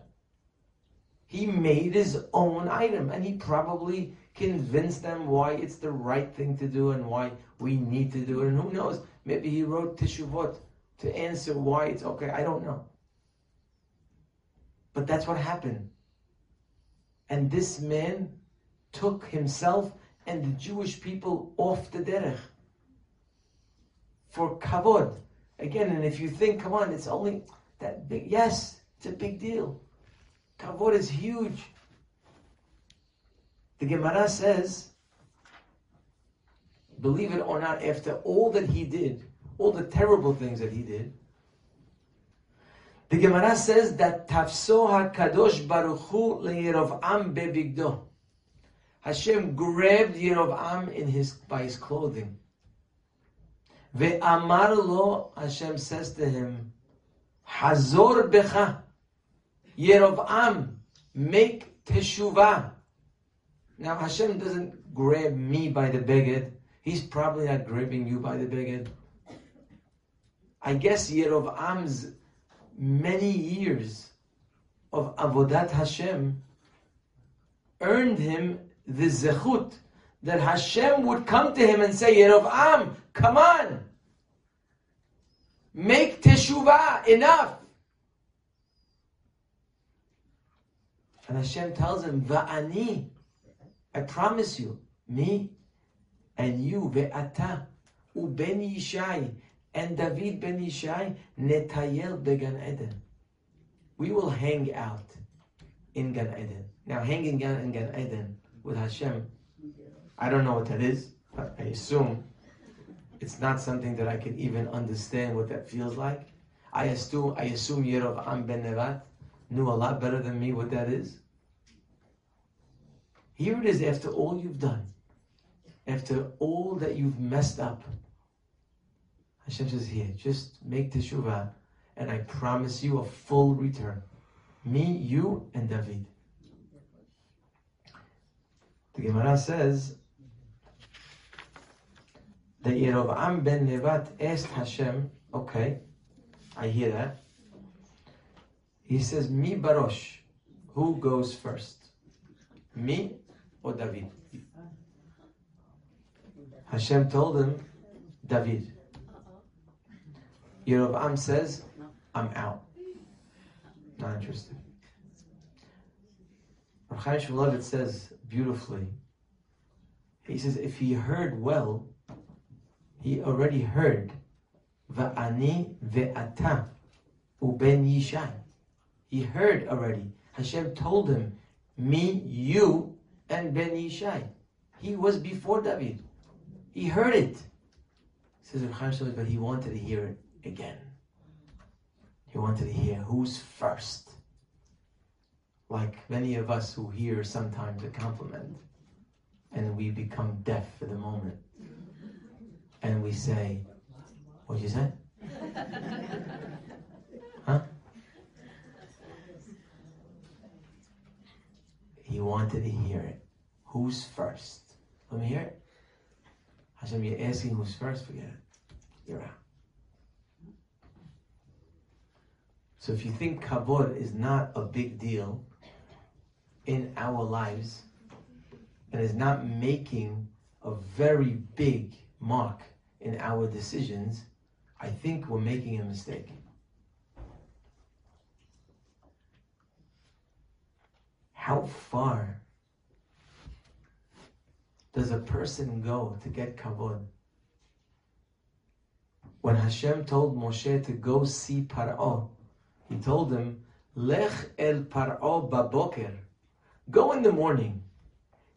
He made his own item and he probably convinced them why it's the right thing to do and why we need to do it. And who knows, maybe he wrote Teshuvot to answer why it's okay. I don't know. But that's what happened. And this man took himself and the Jewish people off the derech for kavod. Again, and if you think, come on, it's only that big. Yes, it's a big deal. Kavod is huge. The Gemara says, believe it or not, after all that he did, all the terrible things that he did, the Gemara says that Tafso HaKadosh Baruch Hu Le'Yerov'am Bebigdo. Hashem grabbed Yerovam in his by his clothing. Ve'amar lo, Hashem says to him, Hazor becha, Yerovam, make teshuvah. Now Hashem doesn't grab me by the beged. He's probably not grabbing you by the beged. I guess Yerovam's many years of avodat Hashem earned him the zechut that Hashem would come to him and say, Yerovam, come on, make teshuvah, enough. And Hashem tells him, Va'ani, I promise you, me and you, Ve'ata, uben Yishai, and David ben Yishai, netayel began Eden. We will hang out in Gan Eden. Now, hanging out in Gan Eden with Hashem, I don't know what that is, but I assume it's not something that I can even understand what that feels like. I assume I assume Yerovam ben Nevat knew a lot better than me what that is. Here it is after all you've done, after all that you've messed up. Hashem says, Here, just make teshuvah, and I promise you a full return. Me, you, and David. The Gemara says that Yerovam ben Nevat asked Hashem, Okay, I hear that. He says, Mi Barosh, who goes first? Me or David? Hashem told him, David. Yerovam says, I'm out. Not interested. Chaim Shmulevitz says beautifully, he says, if he heard well, he already heard, Va'ani ve'ata uben yishai. He heard already. Hashem told him, me, you, and Ben Yishai. He was before David. He heard it. Says Chaim but he wanted to hear it again. He wanted to hear who's first. Like many of us who hear sometimes a compliment and we become deaf for the moment. And we say, What'd you say? Huh? He wanted to hear it. Who's first? Let me hear it. Hashem, you're asking who's first, forget it. You're out. So if you think kavod is not a big deal in our lives and is not making a very big mark in our decisions, I think we're making a mistake. How far does a person go to get kavod? When Hashem told Moshe to go see Paro, he told him, Lech el Paro baboker. Go in the morning.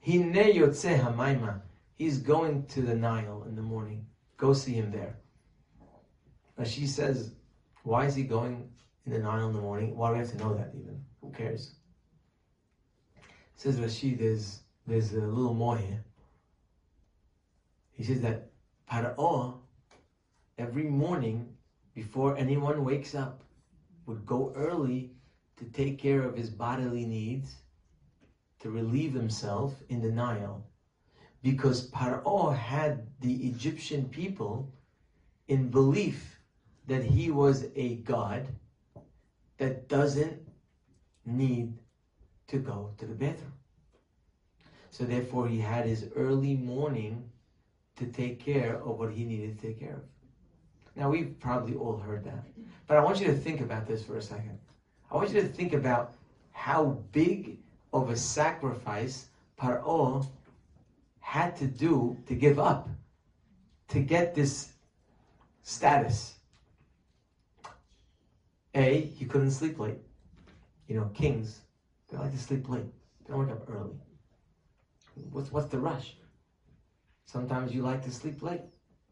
Hine yotze hamayma. He's going to the Nile in the morning. Go see him there. she says, why is he going in the Nile in the morning? Why do we have to know that even? Who cares? Says Rashi, there's there's a little more here. He says that Paro every morning before anyone wakes up would go early to take care of his bodily needs, to relieve himself in the Nile, because Paro had the Egyptian people in belief that he was a god that doesn't need to go to the bathroom. So therefore, he had his early morning to take care of what he needed to take care of. Now, we've probably all heard that. But I want you to think about this for a second. I want you to think about how big of a sacrifice Paro had to do to give up to get this status. A, he couldn't sleep late. You know, kings, they like to sleep late. They don't wake up early. What's, what's the rush? Sometimes you like to sleep late.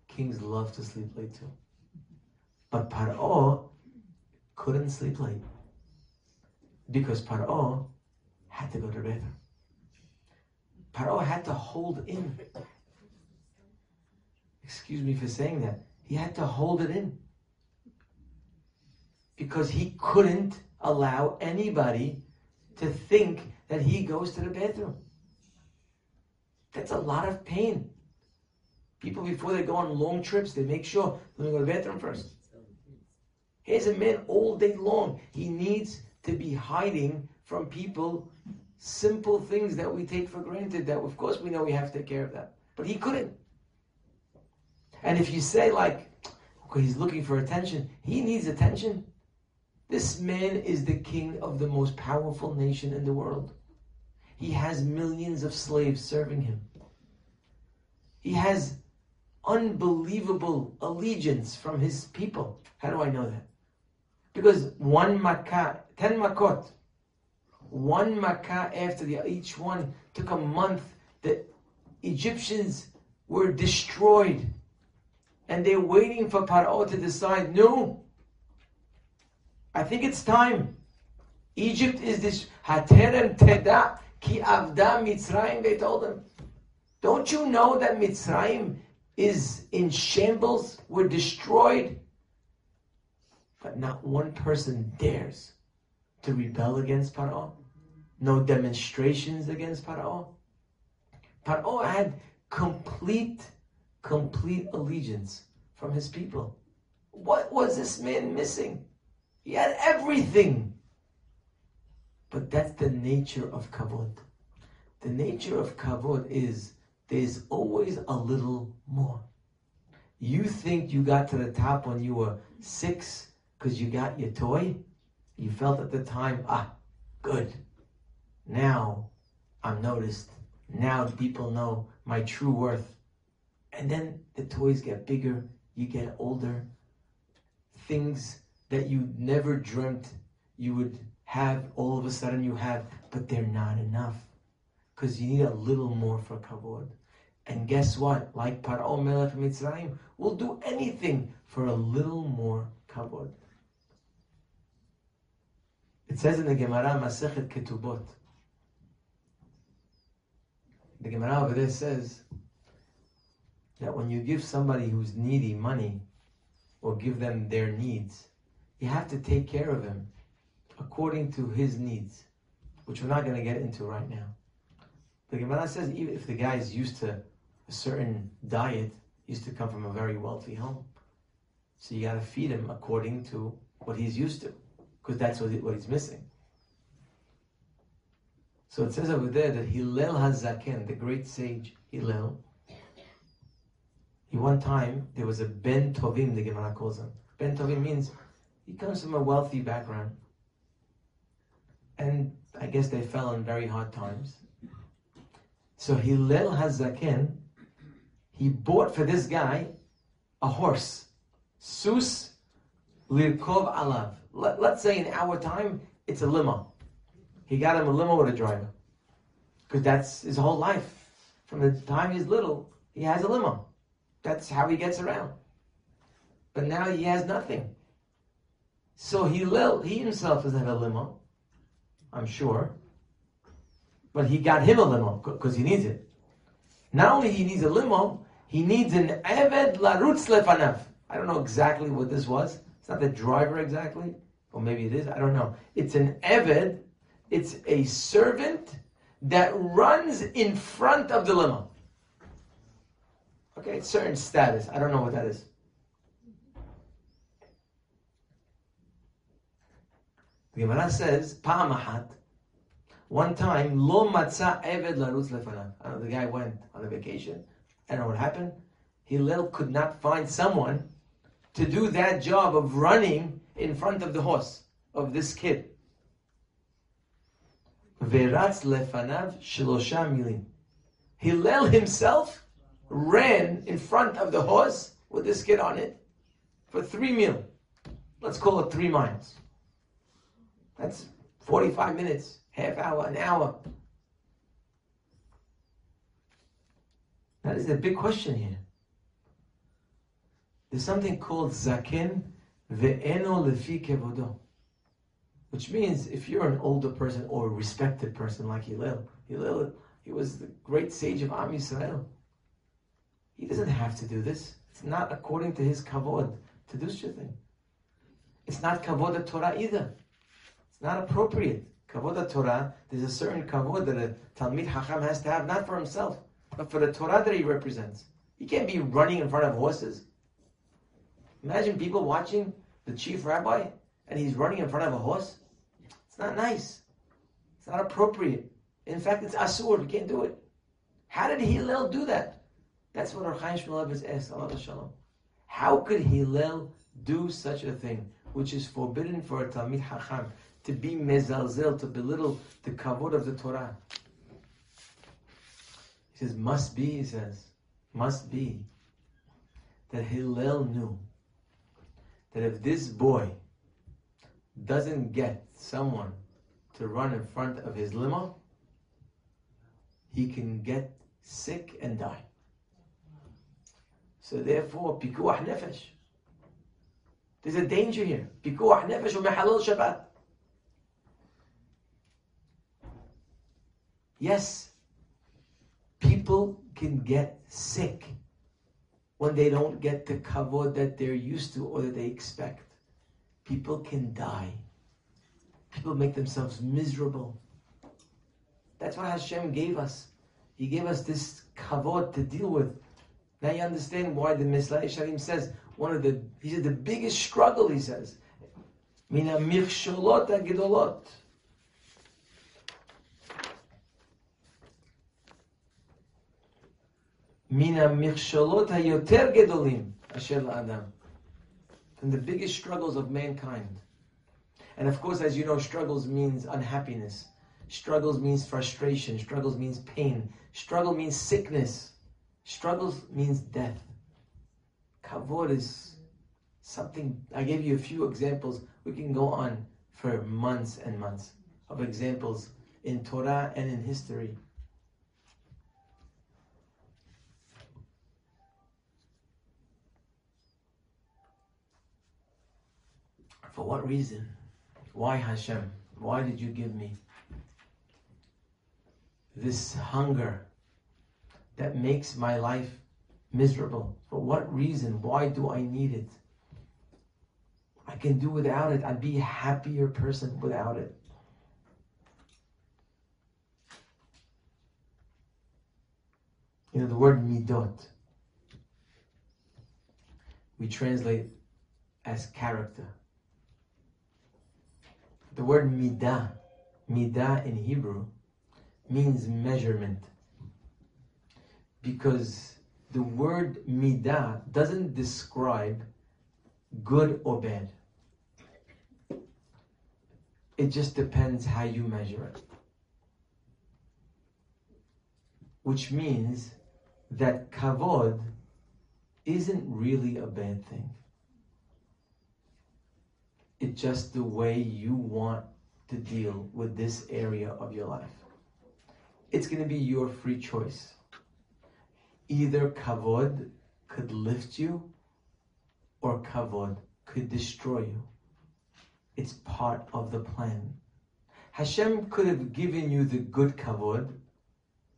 Kings love to sleep late too. But Paro couldn't sleep late because Paro had to go to bed. Paro had to hold in. Excuse me for saying that. He had to hold it in. Because he couldn't allow anybody to think that he goes to the bathroom. That's a lot of pain. People, before they go on long trips, they make sure, let me go to the bathroom first. Here's a man all day long. He needs to be hiding from people simple things that we take for granted that, of course, we know we have to take care of that. But he couldn't. And if you say, like, okay, he's looking for attention, he needs attention. This man is the king of the most powerful nation in the world. He has millions of slaves serving him. He has unbelievable allegiance from his people. How do I know that? Because one makkah, ten makot, one makkah after the each one took a month. The Egyptians were destroyed, and they're waiting for Paro to decide. No, I think it's time. Egypt is this haterem teda ki avda Mitzrayim. They told them, don't you know that Mitzrayim is in shambles? We're destroyed. But not one person dares to rebel against Paro. No demonstrations against Paro. Paro had complete, complete allegiance from his people. What was this man missing? He had everything. But that's the nature of kavod. The nature of kavod is there's always a little more. You think you got to the top when you were six because you got your toy? You felt at the time, ah, good. Now I'm noticed. Now people know my true worth. And then the toys get bigger, you get older. Things that you never dreamt you would have, all of a sudden you have, but they're not enough. Because you need a little more for kavod. And guess what? Like Paro Melech Mitzrayim, we'll do anything for a little more kavod. It says in the Gemara Masechet Ketubot. The Gemara over there says that when you give somebody who's needy money or give them their needs, you have to take care of him according to his needs, which we're not going to get into right now. The Gemara says even if the guy is used to a certain diet, used to come from a very wealthy home, so you got to feed him according to what he's used to because that's what, what he's missing. So it says over there that Hillel Hazaken, the great sage Hillel, he one time there was a Ben Tovim, the Gemara calls him. Ben Tovim means he comes from a wealthy background, and I guess they fell in very hard times. So Hillel Hazaken, he bought for this guy a horse, Sus Lirkov Alav let, us say in our time, it's a limo. He got him a limo with a driver. Because that's his whole life. From the time he's little, he has a limo. That's how he gets around. But now he has nothing. So he, he himself doesn't have a limo, I'm sure. But he got him a limo because he needs it. Not only he needs a limo, he needs an Eved Larutz Lefanav. I don't know exactly what this was. It's not the driver exactly or maybe it is, I don't know. It's an Eved, it's a servant that runs in front of the limo. Okay, it's certain status. I don't know what that is. The Gemara says, Pa'amahat, one time, lo matza eved larutz lefanav. The guy went on a vacation. I don't know what happened. Hillel could not find someone to do that job of running in front of the horse of this kid. Veratz lefanav shelosha milim. Hillel himself ran in front of the horse with this kid on it for three mil. Let's call it three miles. That's 45 minutes, half hour, an hour. That is the big question here. There's something called zaken Lefi. Which means if you're an older person or a respected person like Hillel, Hillel, He was the great sage of Am Yisrael. He doesn't have to do this. It's not according to his kavod to do such a thing. It's not kavod Torah either. It's not appropriate. Kavod Torah, there's a certain kavod that a Talmid Hacham has to have, not for himself, but for the Torah that he represents. He can't be running in front of horses. Imagine people watching the chief rabbi and he's running in front of a horse. It's not nice. It's not appropriate. In fact, it's asur. You can't do it. How did Hillel do that? That's what our Chaim Shmuel asked. Allah Shalom. How could Hillel do such a thing, which is forbidden for a Talmid Hacham, to be mezalzel, to belittle the kavod of the Torah? He says, must be, he says, must be that Hillel knew that if this boy doesn't get someone to run in front of his limo, he can get sick and die. So therefore, pikuach nefesh. There's a danger here. Pikuach nefesh u'mehalal Shabbat. Yes, people can get sick when they don't get the kavod that they're used to or that they expect. People can die. People make themselves miserable. That's what Hashem gave us. He gave us this kavod to deal with. Now you understand why the Mesillat Yesharim says one of the he said the biggest struggle he says mina michsholot agidolot. Mina michsholot hayoter gedolim asher la'adam. From the biggest struggles of mankind. And of course, as you know, struggles means unhappiness. Struggles means frustration. Struggles means pain. Struggle means sickness. Struggles means death. Kavod is something, I gave you a few examples. We can go on for months and months of examples in Torah and in history. For what reason? Why Hashem? Why did you give me this hunger that makes my life miserable? For what reason? Why do I need it? I can do without it. I'd be a happier person without it. You know, the word midot, we translate as character. The word midah, midah in Hebrew, means measurement. Because the word midah doesn't describe good or bad. It just depends how you measure it. Which means that kavod isn't really a bad thing. It's just the way you want to deal with this area of your life. It's going to be your free choice. Either kavod could lift you or kavod could destroy you. It's part of the plan. Hashem could have given you the good kavod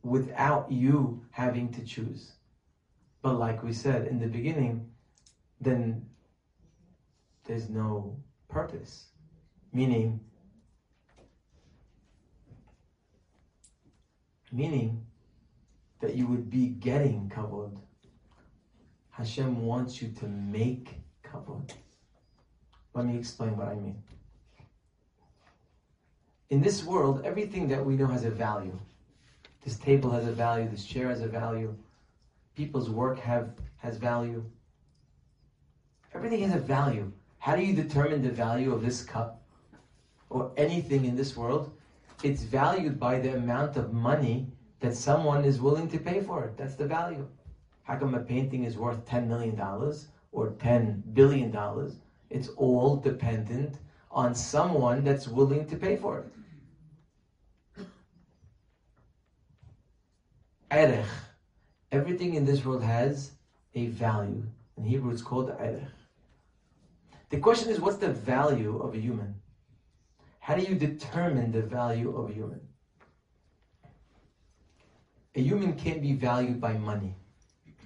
without you having to choose. But like we said in the beginning, then there's no purpose. Meaning, meaning that you would be getting kavod. Hashem wants you to make kavod. Let me explain what I mean. In this world, everything that we know has a value. This table has a value, this chair has a value, people's work have has value. Everything has a value. How do you determine the value of this cup or anything in this world? It's valued by the amount of money that someone is willing to pay for it. That's the value. How come a painting is worth $10 million or $10 billion? It's all dependent on someone that's willing to pay for it. Erech. Everything in this world has a value. In Hebrew, it's called erech. The question is, what's the value of a human? How do you determine the value of a human? A human can't be valued by money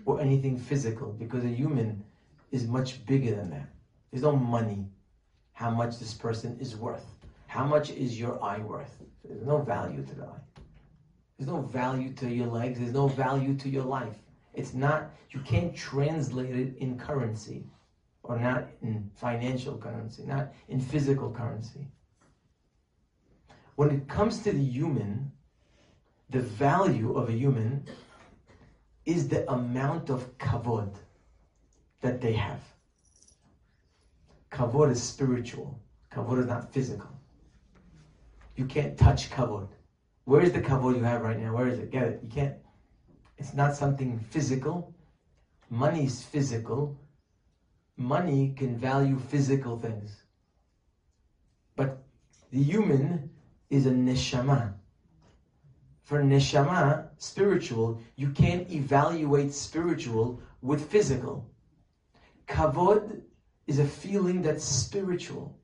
or anything physical because a human is much bigger than that. There's no money how much this person is worth. How much is your eye worth? There's no value to the eye. There's no value to your legs. There's no value to your life. It's not, you can't translate it in currency or not in financial currency, not in physical currency. When it comes to the human, the value of a human is the amount of kavod that they have. Kavod is spiritual. Kavod is not physical. You can't touch kavod. Where is the kavod you have right now? Where is it? Get it. You can't. It's not something physical. Money is physical. Money can value physical things. But the human is a neshama. For neshama, spiritual, you can't evaluate spiritual with physical. Kavod is a feeling that's spiritual.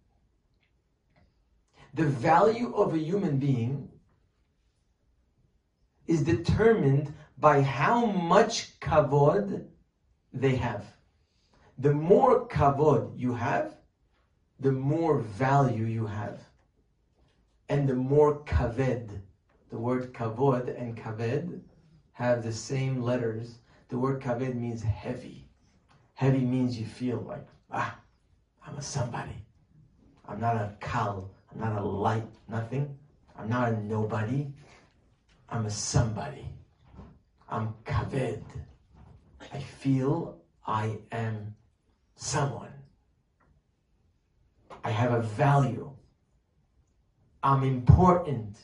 The value of a human being is determined by how much kavod they have. The more kavod you have, the more value you have. And the more kaved, the word kavod and kaved have the same letters. The word kaved means heavy. Heavy means you feel like, ah, I'm a somebody. I'm not a kal. I'm not a light, nothing. I'm not a nobody. I'm a somebody. I'm kaved. I feel I am someone. I have a value. I'm important.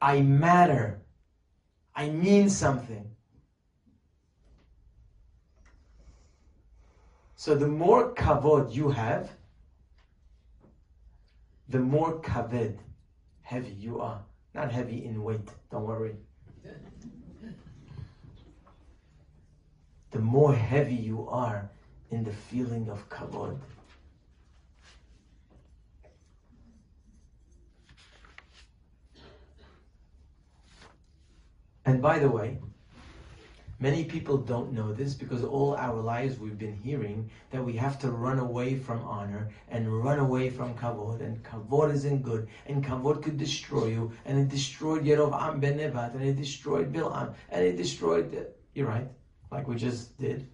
I matter. I mean something. So the more kavod you have, the more kaved, heavy you are. Not heavy in weight, don't worry. The more heavy you are in the feeling of kavod. And by the way, Many people don't know this because all our lives we've been hearing that we have to run away from honor and run away from kavod, and kavod isn't good, and kavod could destroy you, and it destroyed Yerovam ben Nevat, and it destroyed Bil'am, and it destroyed. You're right, like we just did.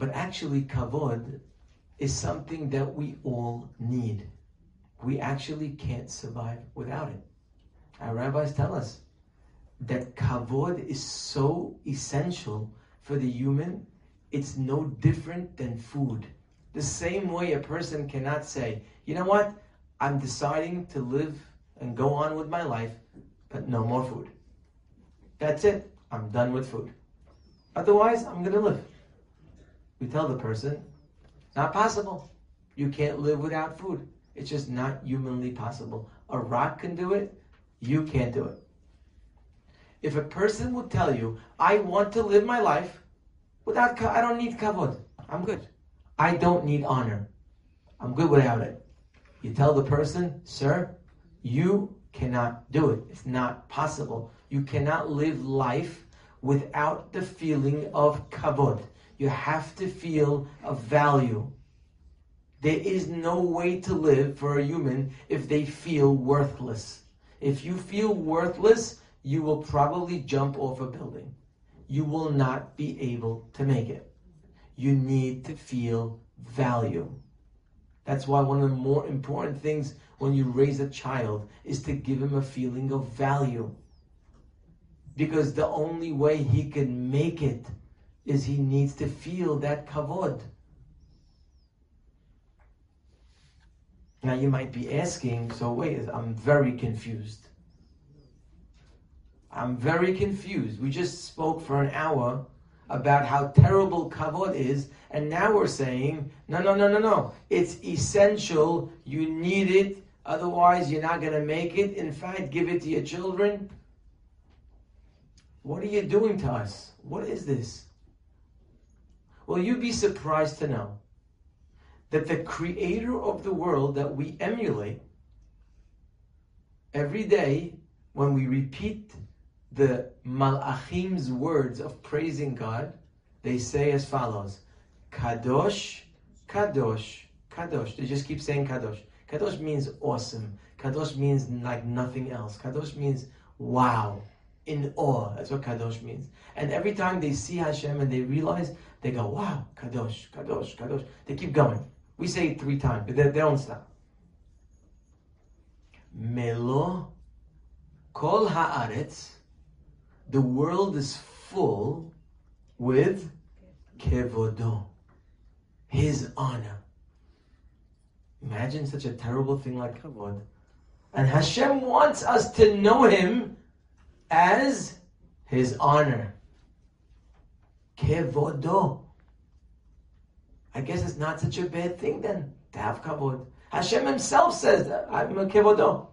But actually, kavod is something that we all need. We actually can't survive without it. Our rabbis tell us that kavod is so essential for the human, it's no different than food. The same way a person cannot say, you know what, I'm deciding to live and go on with my life, but no more food. That's it. I'm done with food. Otherwise, I'm going to live. We tell the person, not possible. You can't live without food. It's just not humanly possible. A rock can do it. You can't do it. If a person would tell you, I want to live my life without, I don't need kavod. I'm good. I don't need honor. I'm good without it. You tell the person, sir, you cannot do it. It's not possible. You cannot live life without the feeling of kavod. You have to feel a value. There is no way to live for a human if they feel worthless. If you feel worthless, you will probably jump off a building. You will not be able to make it. You need to feel value. That's why one of the more important things when you raise a child is to give him a feeling of value. Because the only way he can make it is he needs to feel that kavod. Now you might be asking, so wait, I'm very confused. I'm very confused. We just spoke for an hour about how terrible kavod is, and now we're saying, no, no, no, no, no. It's essential. You need it. Otherwise, you're not going to make it. In fact, give it to your children. What are you doing to us? What is this? Well, you'd be surprised to know that the creator of the world that we emulate every day when we repeat the malachim's words of praising God, they say as follows: Kadosh, Kadosh, Kadosh. They just keep saying Kadosh. Kadosh means awesome. Kadosh means like nothing else. Kadosh means wow, in awe. That's what Kadosh means. And every time they see Hashem and they realize, they go, wow, Kadosh, Kadosh, Kadosh. They keep going. We say it three times, but they, they don't stop. Melo kol haaretz. The world is full with kevodo, his honor. Imagine such a terrible thing like kavod. And Hashem wants us to know Him as His honor. Kevodo. I guess it's not such a bad thing then to have kavod. Hashem Himself says that I'm a kevodo.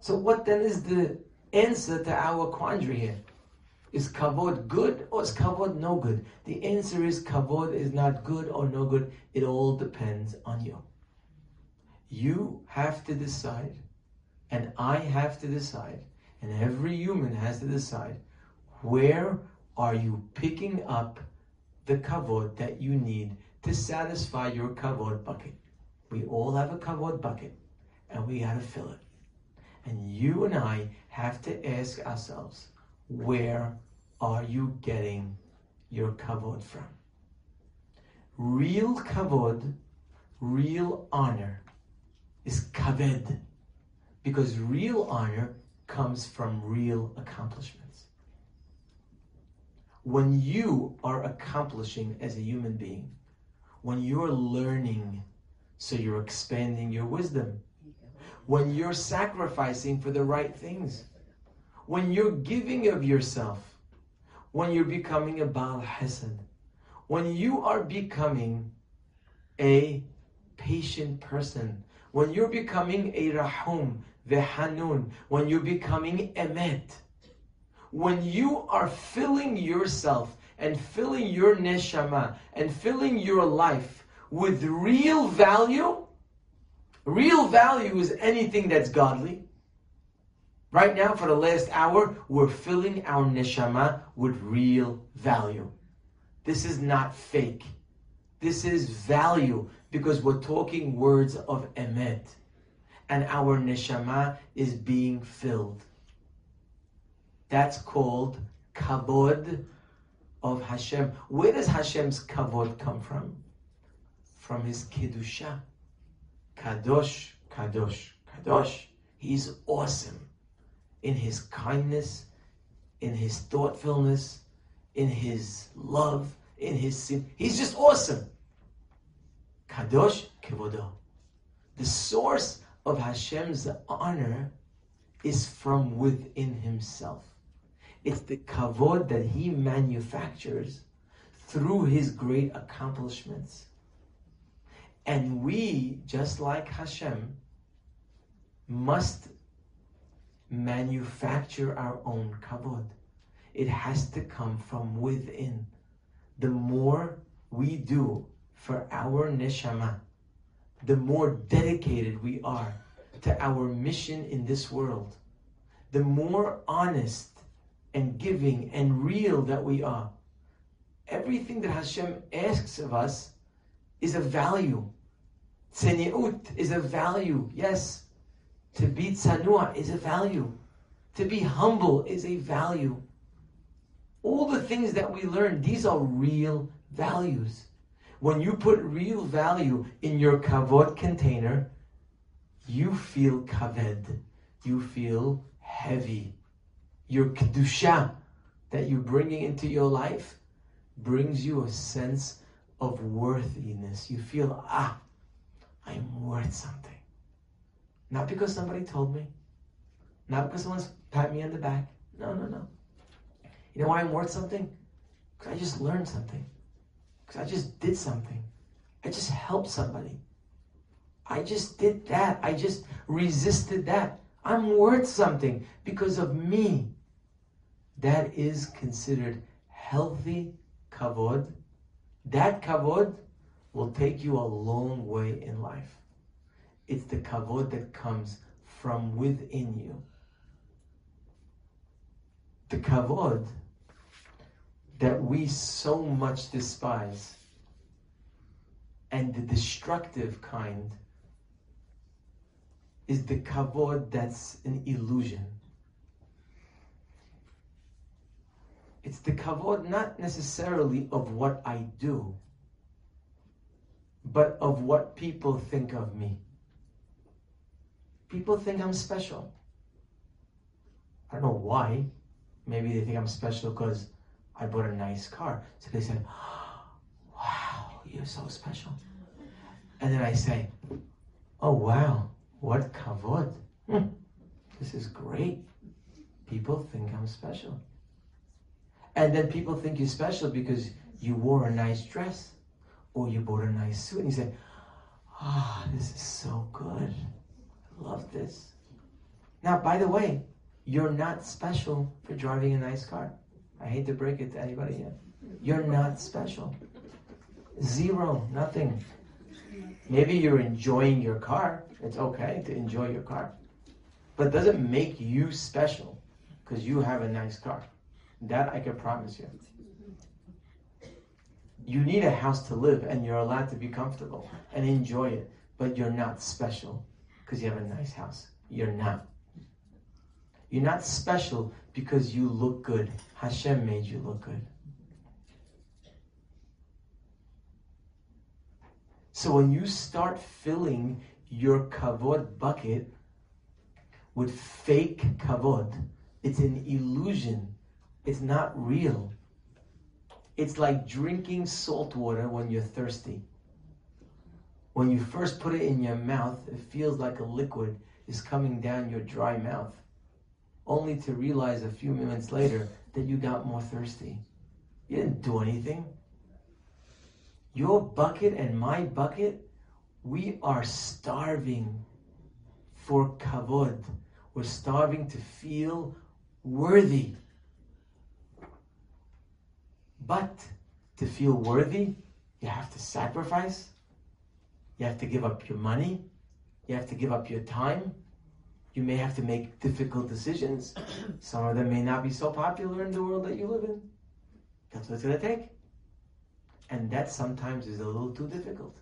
So what then is the answer to our quandary here? Is kavod good or is kavod no good? The answer is kavod is not good or no good. It all depends on you. You have to decide, and I have to decide, and every human has to decide where are you picking up the kavod that you need to satisfy your kavod bucket. We all have a kavod bucket, and we got to fill it. And you and I have to ask ourselves, where are you getting your kavod from? Real kavod, real honor is kaved, because real honor comes from real accomplishments. When you are accomplishing as a human being, when you're learning, so you're expanding your wisdom, when you're sacrificing for the right things, when you're giving of yourself, when you're becoming a Baal Hesed, when you are becoming a patient person, when you're becoming a Rahum, Vehanun, when you're becoming Emet, when you are filling yourself and filling your neshama and filling your life with real value, real value is anything that's godly. Right now, for the last hour, we're filling our neshama with real value. This is not fake. This is value because we're talking words of emet. And our neshama is being filled. That's called kavod of Hashem. Where does Hashem's kavod come from? From his kedusha. Kadosh, kadosh, kadosh. He's awesome in his kindness, in his thoughtfulness, in his love, in his sin. He's just awesome. Kadosh Kevodo. The source of Hashem's honor is from within himself. It's the kavod that he manufactures through his great accomplishments. And we, just like Hashem, must manufacture our own kavod. It has to come from within. The more we do for our neshama, the more dedicated we are to our mission in this world, the more honest and giving and real that we are. Everything that Hashem asks of us is a value. Tzeniut is a value, yes. To be tzanua is a value. To be humble is a value. All the things that we learn, these are real values. When you put real value in your kavod container, you feel kaved. You feel heavy. Your kedusha that you're bringing into your life brings you a sense of worthiness. You feel, ah, I'm worth something. Not because somebody told me. Not because someone's pat me on the back. No, no, no. You know why I'm worth something? Because I just learned something. Because I just did something. I just helped somebody. I just did that. I just resisted that. I'm worth something because of me. That is considered healthy kavod. That kavod will take you a long way in life. It's the kavod that comes from within you. The kavod that we so much despise and the destructive kind is the kavod that's an illusion. It's the kavod not necessarily of what I do, but of what people think of me. People think I'm special. I don't know why. Maybe they think I'm special because I bought a nice car. So they said, [GASPS] Wow, you're so special. And then I say, Oh, wow, what kavod. [LAUGHS] This is great. People think I'm special. And then people think you're special because you wore a nice dress or you bought a nice suit. And you say, Ah, oh, this is so good. I love this. Now, by the way, you're not special for driving a nice car. I hate to break it to anybody here. You're not special. Zero, nothing. Maybe you're enjoying your car. It's okay to enjoy your car. But it doesn't make you special because you have a nice car. That I can promise you. You need a house to live and you're allowed to be comfortable and enjoy it, but you're not special because you have a nice house. You're not. You're not special because you look good. Hashem made you look good. So when you start filling your kavod bucket with fake kavod, it's an illusion. It's not real. It's like drinking salt water when you're thirsty. When you first put it in your mouth, it feels like a liquid is coming down your dry mouth only to realize a few minutes later that you got more thirsty. You didn't do anything. Your bucket and my bucket, we are starving for kavod. We're starving to feel worthy. But to feel worthy, you have to sacrifice. You have to give up your money. You have to give up your time. You may have to make difficult decisions. Some of them may not be so popular in the world that you live in. That's what it's going to take. And that sometimes is a little too difficult.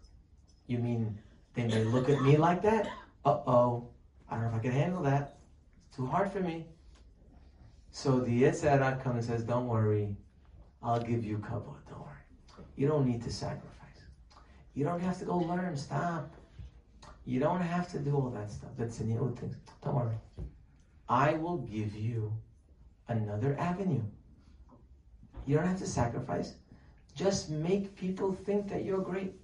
You mean they may look at me like that? Uh oh, I don't know if I can handle that. It's too hard for me. So the Yetzer comes and says, Don't worry, I'll give you kavod. Don't worry. You don't need to sacrifice. You don't have to go learn. Stop. You don't have to do all that stuff. That's in the old things. Don't worry. I will give you another avenue. You don't have to sacrifice. Just make people think that you're great.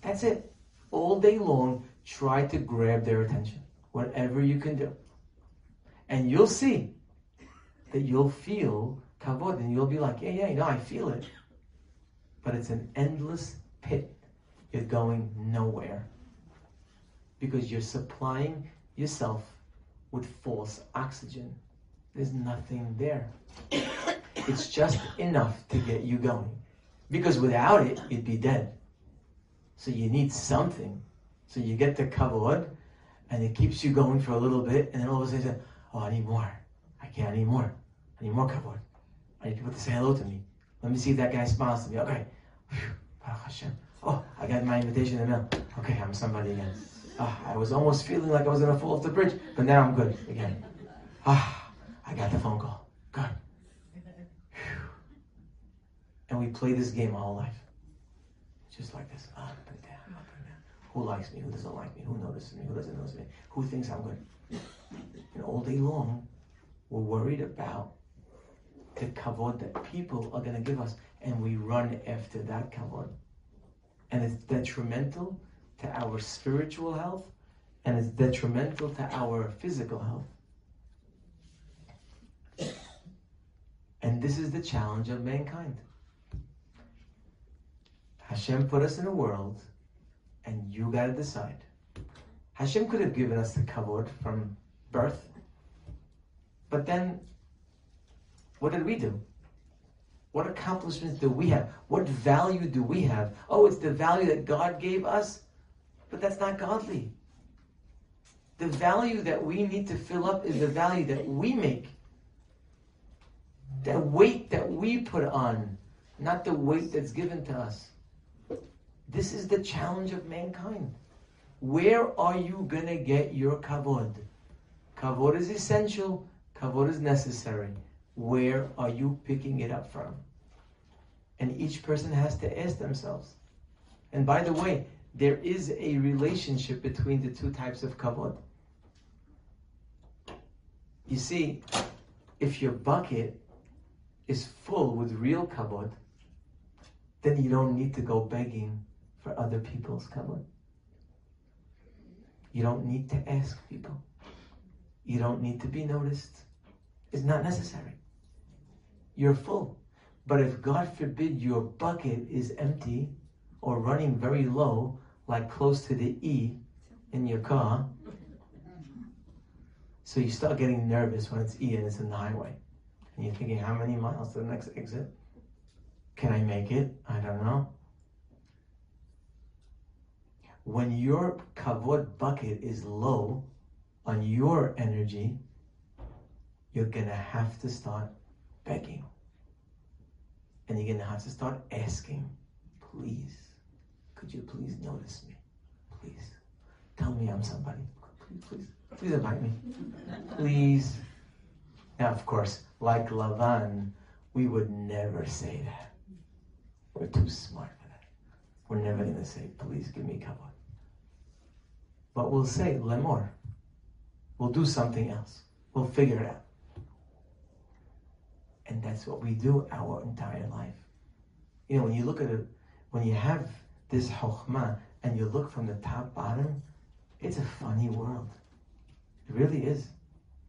That's it. All day long, try to grab their attention. Whatever you can do. And you'll see that you'll feel kavod and you'll be like, yeah, yeah, no, I feel it. But it's an endless pit. You're going nowhere because you're supplying yourself with false oxygen. There's nothing there. It's just enough to get you going. Because without it, you'd be dead. So you need something. So you get the kavod, and it keeps you going for a little bit, and then all of a sudden, oh, I need more. I can't, I need more. I need more kavod. I need people to say hello to me. Let me see if that guy smiles to me. Okay. Oh, I got my invitation in the mail. Okay, I'm somebody again. Ah, I was almost feeling like I was gonna fall off the bridge, but now I'm good again. Ah, I got the phone call. Good. And we play this game all life. Just like this. Up and down, up and down. Who likes me? Who doesn't like me? Who notices me? Who doesn't notice me? Who thinks I'm good? And all day long, we're worried about the kavod that people are to give us, and we run after that kavod. And it's detrimental to our spiritual health and it's detrimental to our physical health. And this is the challenge of mankind. Hashem put us in a world, and you got to decide. Hashem could have given us the kavod from birth, but then what did we do? What accomplishments do we have? What value do we have? Oh, it's the value that God gave us? But that's not godly. The value that we need to fill up is the value that we make. The weight that we put on, not the weight that's given to us. This is the challenge of mankind. Where are you going to get your kavod? Kavod is essential, kavod is necessary. Where are you picking it up from? And each person has to ask themselves. And by the way, there is a relationship between the two types of kavod. You see, if your bucket is full with real kavod, then you don't need to go begging for other people's kavod. You don't need to ask people. You don't need to be noticed. It's not necessary. You're full. But if God forbid your bucket is empty or running very low, like close to the E in your car, so you start getting nervous when it's E and it's in the highway. And you're thinking, how many miles to the next exit? Can I make it? I don't know. When your kavod bucket is low on your energy, you're gonna have to start begging. And you're gonna have to start asking, please, could you please notice me? Please. Tell me I'm somebody. Please, please, please invite me. Please. Now, of course, like Lavan, we would never say that. We're too smart for that. We're never going to say, please give me kavod. But we'll say, lemor. We'll do something else. We'll figure it out. And that's what we do our entire life. You know, when you look at it, when you have this chokhmah and you look from the top bottom, it's a funny world. It really is.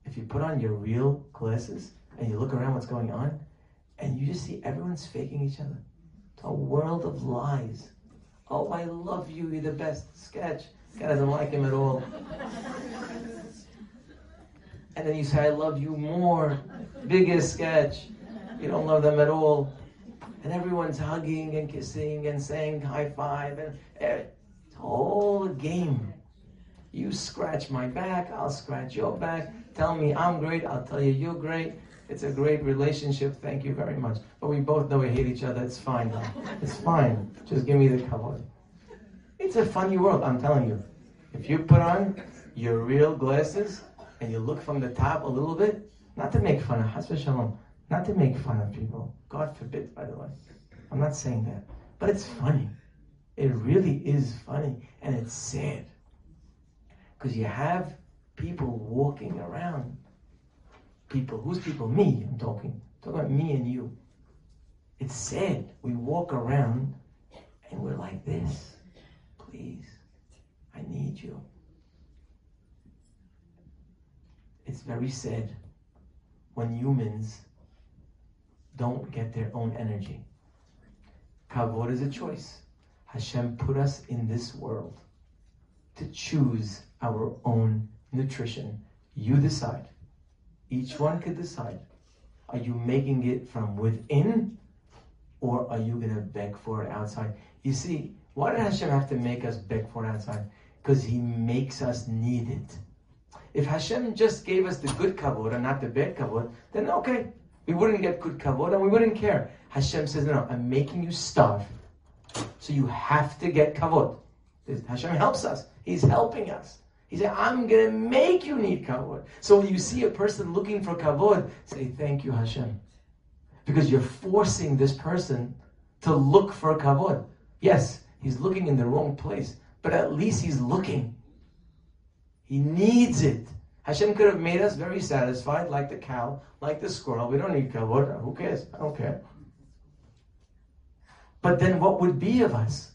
If you put on your real glasses and you look around what's going on, and you just see everyone's faking each other. It's a world of lies. Oh, I love you, you're the best. Sketch. Guy doesn't like him at all. And then you say, I love you more. Biggest sketch. You don't love them at all. And everyone's hugging and kissing and saying high five. And eh, it's all a game. You scratch my back, I'll scratch your back. Tell me I'm great, I'll tell you you're great. It's a great relationship. Thank you very much. But we both know we hate each other. It's fine. It's fine. Just give me the kavod. It's a funny world, I'm telling you. If you put on your real glasses and you look from the top a little bit, not to make fun of Shalom, not to make fun of people. God forbid, by the way. I'm not saying that. But it's funny. It really is funny. And it's sad. Because you have people walking around. People. Who's people? Me, I'm talking. I'm talking about me and you. It's sad. We walk around and we're like this. Please. I need you. It's very sad when humans don't get their own energy. Kavod is a choice. Hashem put us in this world to choose our own nutrition. You decide. Each one could decide. Are you making it from within or are you going to beg for it outside? You see, why did Hashem have to make us beg for it outside? Because He makes us need it. If Hashem just gave us the good kavod and not the bad kavod, then okay, we wouldn't get good kavod and we wouldn't care. Hashem says, no, I'm making you starve. So you have to get kavod. Hashem helps us. He's helping us. He said, I'm going to make you need kavod. So when you see a person looking for kavod, say, thank you, Hashem. Because you're forcing this person to look for kavod. Yes, he's looking in the wrong place, but at least he's looking. He needs it. Hashem could have made us very satisfied, like the cow, like the squirrel. We don't need kavod. Who cares? I don't care. But then what would be of us?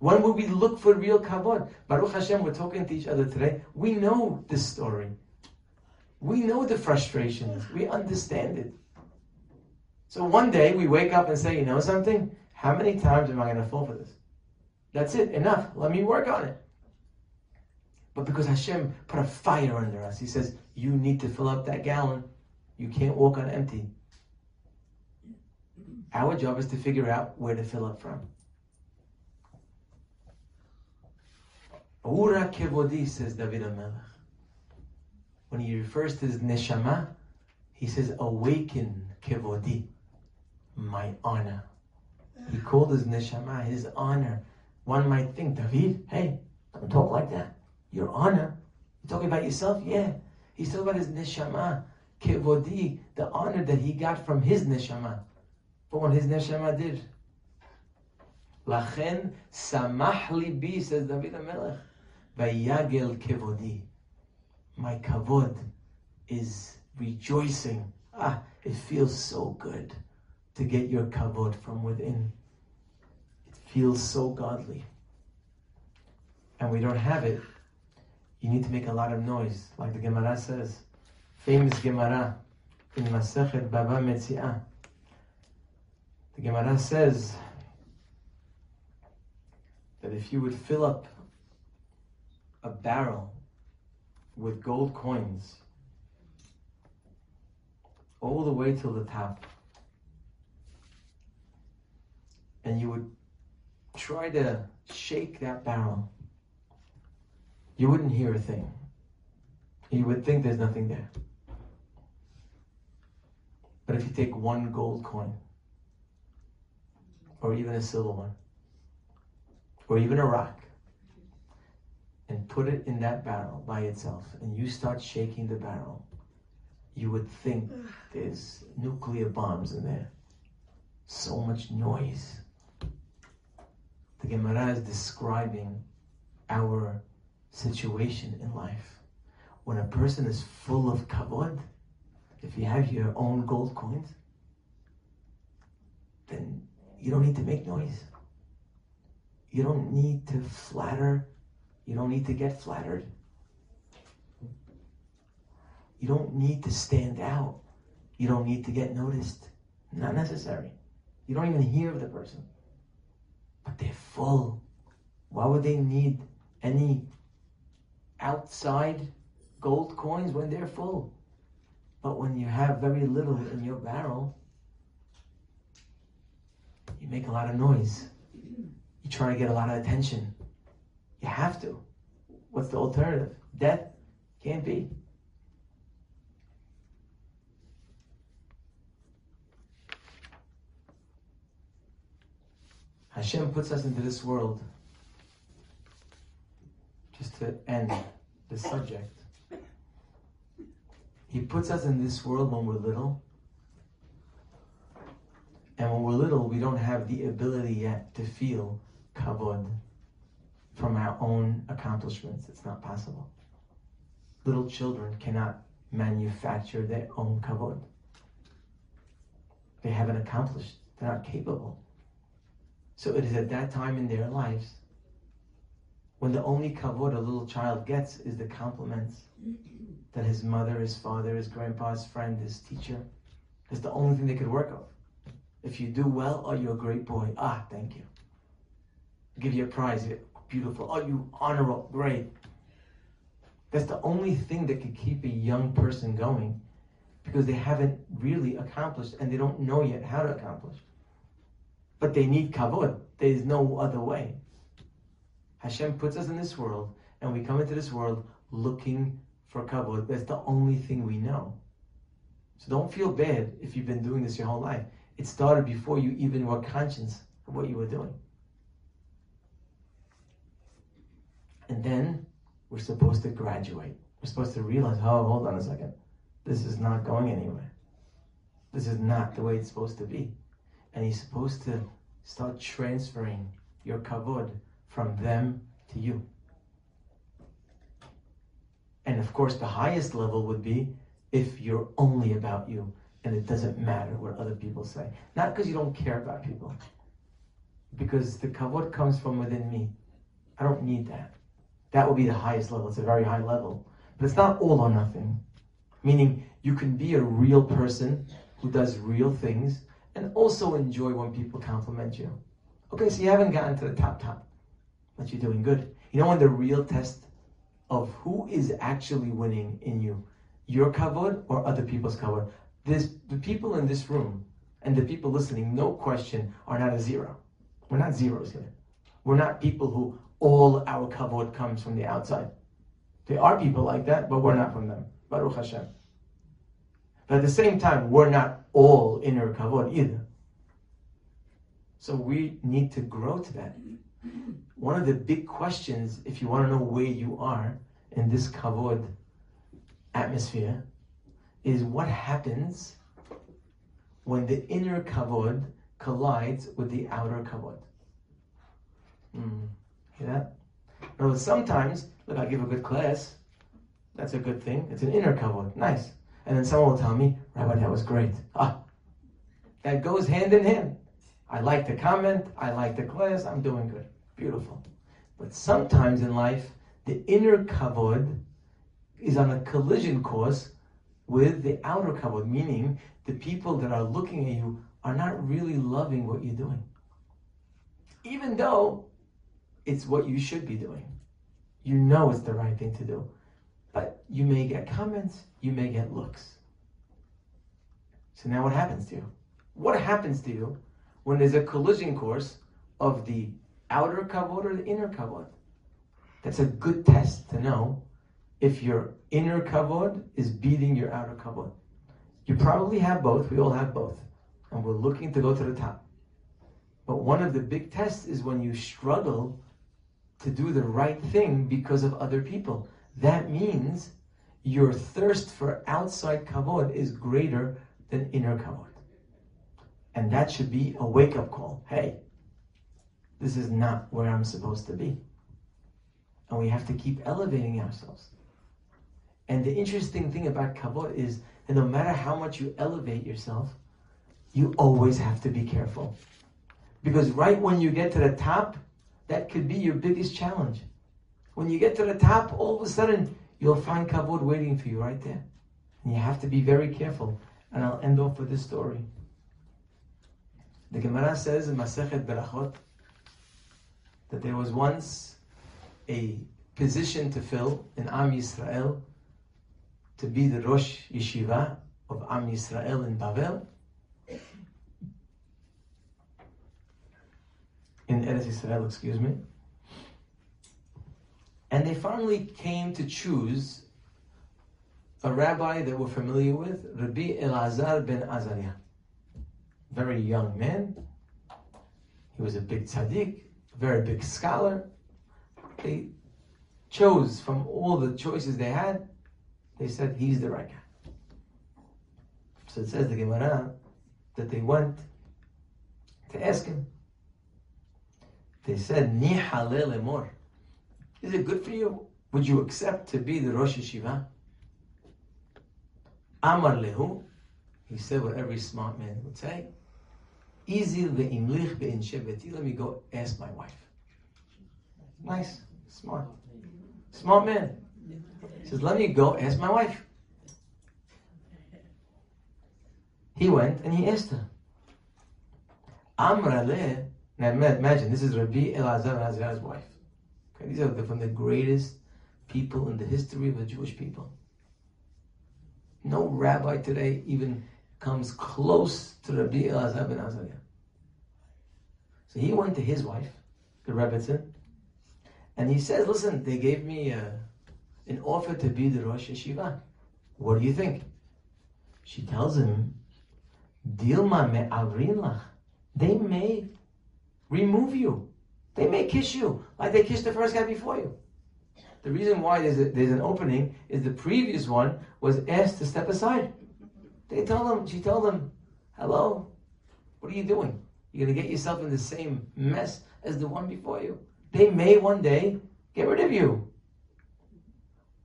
When would we look for real kavod? Baruch Hashem, we're talking to each other today. We know this story. We know the frustrations. We understand it. So one day we wake up and say, you know something? How many times am I going to fall for this? That's it. Enough. Let me work on it. But because Hashem put a fire under us, He says, you need to fill up that gallon. You can't walk on empty. Our job is to figure out where to fill up from. Ura kevodi, says David HaMelech. when he refers to his neshama, he says, awaken kevodi, my honor. He called his neshama his honor. One might think, David, hey, don't talk like that. Your honor. You're talking about yourself? Yeah. He's talking about his neshama, kevodi, the honor that he got from his neshama. But what his neshama did. Lachen samach libi, says David HaMelech. Vayagel kevodi. My kavod is rejoicing. Ah, it feels so good to get your kavod from within. It feels so godly. And we don't have it. You need to make a lot of noise, like the Gemara says. Famous Gemara in Masechet Baba Metziah. The Gemara says that if you would fill up a barrel with gold coins all the way till the top, and you would try to shake that barrel, you wouldn't hear a thing. You would think there's nothing there. But if you take one gold coin, or even a silver one, or even a rock, and put it in that barrel by itself, and you start shaking the barrel, you would think there's nuclear bombs in there. So much noise. The Gemara is describing our situation in life. When a person is full of kavod, if you have your own gold coins, then you don't need to make noise. You don't need to flatter. You don't need to get flattered. You don't need to stand out. You don't need to get noticed. Not necessary. You don't even hear of the person. But they're full. Why would they need any outside gold coins when they're full? But when you have very little in your barrel, you make a lot of noise. You try to get a lot of attention. You have to. What's the alternative? Death? Can't be. Hashem puts us into this world to end the subject. He puts us in this world when we're little. And when we're little, we don't have the ability yet to feel kavod from our own accomplishments. It's not possible. Little children cannot manufacture their own kavod. They haven't accomplished. They're not capable. So it is at that time in their lives when the only kavod a little child gets is the compliments that his mother, his father, his grandpa, his friend, his teacher. It's the only thing they could work of. If you do well, oh, you're a great boy. Ah, thank you. Give you a prize. Beautiful. Oh, you honorable. Great. That's the only thing that could keep a young person going because they haven't really accomplished and they don't know yet how to accomplish. But they need kavod. There's no other way. Hashem puts us in this world and we come into this world looking for kavod. That's the only thing we know. So don't feel bad if you've been doing this your whole life. It started before you even were conscious of what you were doing. And then we're supposed to graduate. We're supposed to realize, oh, hold on a second. This is not going anywhere. This is not the way it's supposed to be. And he's supposed to start transferring your kavod from them to you. And of course, the highest level would be if you're only about you and it doesn't matter what other people say. Not because you don't care about people, because the kavod comes from within me. I don't need that. That would be the highest level. It's a very high level. But it's not all or nothing. Meaning, you can be a real person who does real things and also enjoy when people compliment you. Okay, so you haven't gotten to the top top, but you're doing good. You know when the real test of who is actually winning in you, your kavod or other people's kavod? This, the people in this room and the people listening, no question, are not a zero. We're not zeros here. We're not people who all our kavod comes from the outside. There are people like that, but we're not from them. Baruch Hashem. But at the same time, we're not all inner kavod either. So we need to grow to that. One of the big questions, if you want to know where you are in this kavod atmosphere, is what happens when the inner kavod collides with the outer kavod. Mm, hear that? Now, sometimes, look, I give a good class. That's a good thing. It's an inner kavod. Nice. And then someone will tell me, Rabbi, that was great. Ah, that goes hand in hand. I like the comment, I like the class, I'm doing good. Beautiful. But sometimes in life, the inner kavod is on a collision course with the outer kavod, meaning the people that are looking at you are not really loving what you're doing. Even though it's what you should be doing. You know it's the right thing to do. But you may get comments, you may get looks. So now what happens to you? What happens to you when there's a collision course of the outer kavod or the inner kavod? That's a good test to know if your inner kavod is beating your outer kavod. You probably have both. We all have both. And we're looking to go to the top. But one of the big tests is when you struggle to do the right thing because of other people. That means your thirst for outside kavod is greater than inner kavod. And that should be a wake up call. Hey, this is not where I'm supposed to be. And we have to keep elevating ourselves. And the interesting thing about kavod is that no matter how much you elevate yourself, you always have to be careful. Because right when you get to the top, that could be your biggest challenge. When you get to the top, all of a sudden, you'll find kavod waiting for you right there. And you have to be very careful. And I'll end off with this story. The Gemara says in Masechet Berachot that there was once a position to fill in Am Yisrael to be the Rosh Yeshiva of Am Yisrael in Bavel. in Eretz Yisrael, excuse me. And they finally came to choose a rabbi that we're familiar with, Rabbi Elazar ben Azariah. Very young man. He was a big tzaddik, very big scholar. They chose from all the choices they had, they said he's the right guy. So it says the Gemara that they went to ask him, they said, Ni lemor. Is it good for you? Would you accept to be the Rosh Yeshiva? Amar lehu. He said what every smart man would say. Izil ve'imlich be'inshei beiti. Let me go ask my wife. Nice, smart. Smart man. He says, let me go ask my wife. He went and he asked her. Amar leh now imagine, this is Rabbi Elazar Azariah's wife. Okay, these are from the greatest people in the history of the Jewish people. No rabbi today even comes close to Rabbi Elazar ben Azariah. So he went to his wife, the Rebbitzin, and he says, listen, they gave me uh, an offer to be the Rosh Yeshiva. What do you think? She tells him, Dilma me lach. They may remove you. They may kiss you like they kissed the first guy before you. The reason why there's, a, there's an opening is the previous one was asked to step aside. They tell them, she told them, hello, what are you doing? You're going to get yourself in the same mess as the one before you. They may one day get rid of you.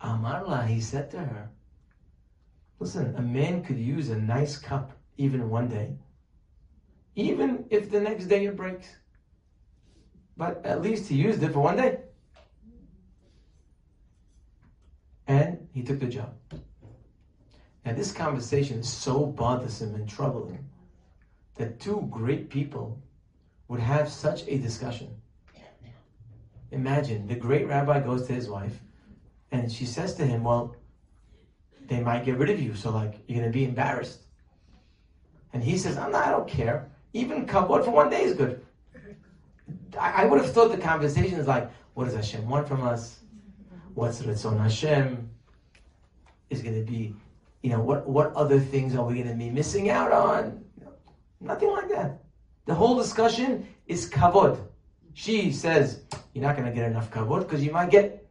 Amarla, he said to her, listen, a man could use a nice cup even one day, even if the next day it breaks. But at least he used it for one day. And he took the job. Now, this conversation is so bothersome and troubling that two great people would have such a discussion. Imagine the great rabbi goes to his wife and she says to him, Well, they might get rid of you, so like you're gonna be embarrassed. And he says, I'm not, I don't care. Even kavod for one day is good. I, I would have thought the conversation is like, what does Hashem want from us? What's Ritzon Hashem? is going to be, you know, what, what other things are we going to be missing out on? Nothing like that. The whole discussion is kavod. She says, you're not going to get enough kavod because you might get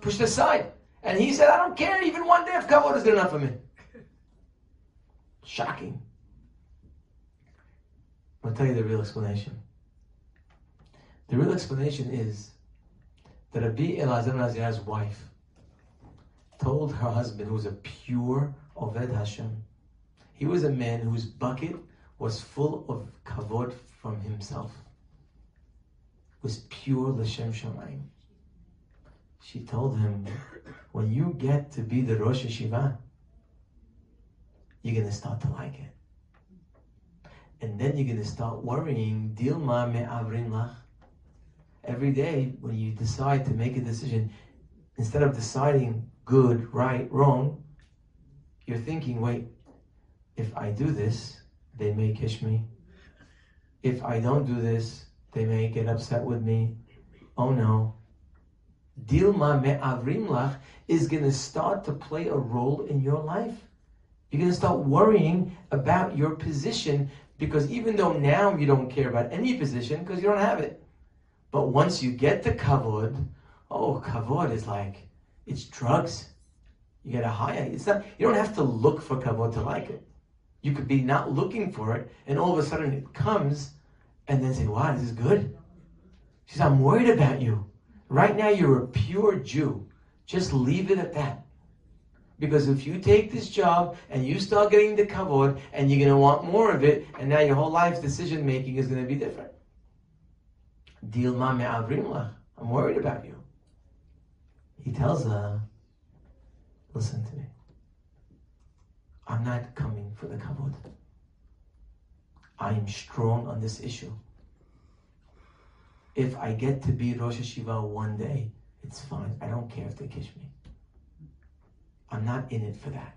pushed aside. And he said, I don't care, even one day of kavod is good enough for me. Shocking. I'll tell you the real explanation. The real explanation is that Rabbi Elazar ben Azariah's wife told her husband, who was a pure Oved Hashem, he was a man whose bucket was full of kavod from himself, was pure L'Shem Shamayim. She told him, when you get to be the Rosh HaYeshiva, you're going to start to like it. And then you're going to start worrying, Dilma me avrin lach. Every day when you decide to make a decision, instead of deciding good, right, wrong, you're thinking, wait, if I do this, they may kiss me. If I don't do this, they may get upset with me. Oh no. Dilma me avrim lach is going to start to play a role in your life. You're going to start worrying about your position because even though now you don't care about any position because you don't have it, but once you get the kavod, oh, kavod is like it's drugs. You get a high. It's not. You don't have to look for kavod to like it. You could be not looking for it, and all of a sudden it comes, and then say, "Wow, this is good." She says, "I'm worried about you. Right now, you're a pure Jew. Just leave it at that." Because if you take this job and you start getting the kavod and you're going to want more of it, and now your whole life's decision making is going to be different. I'm worried about you. He tells her, listen to me. I'm not coming for the kavod. I am strong on this issue. If I get to be Rosh HaYeshiva one day, it's fine. I don't care if they kiss me. I'm not in it for that.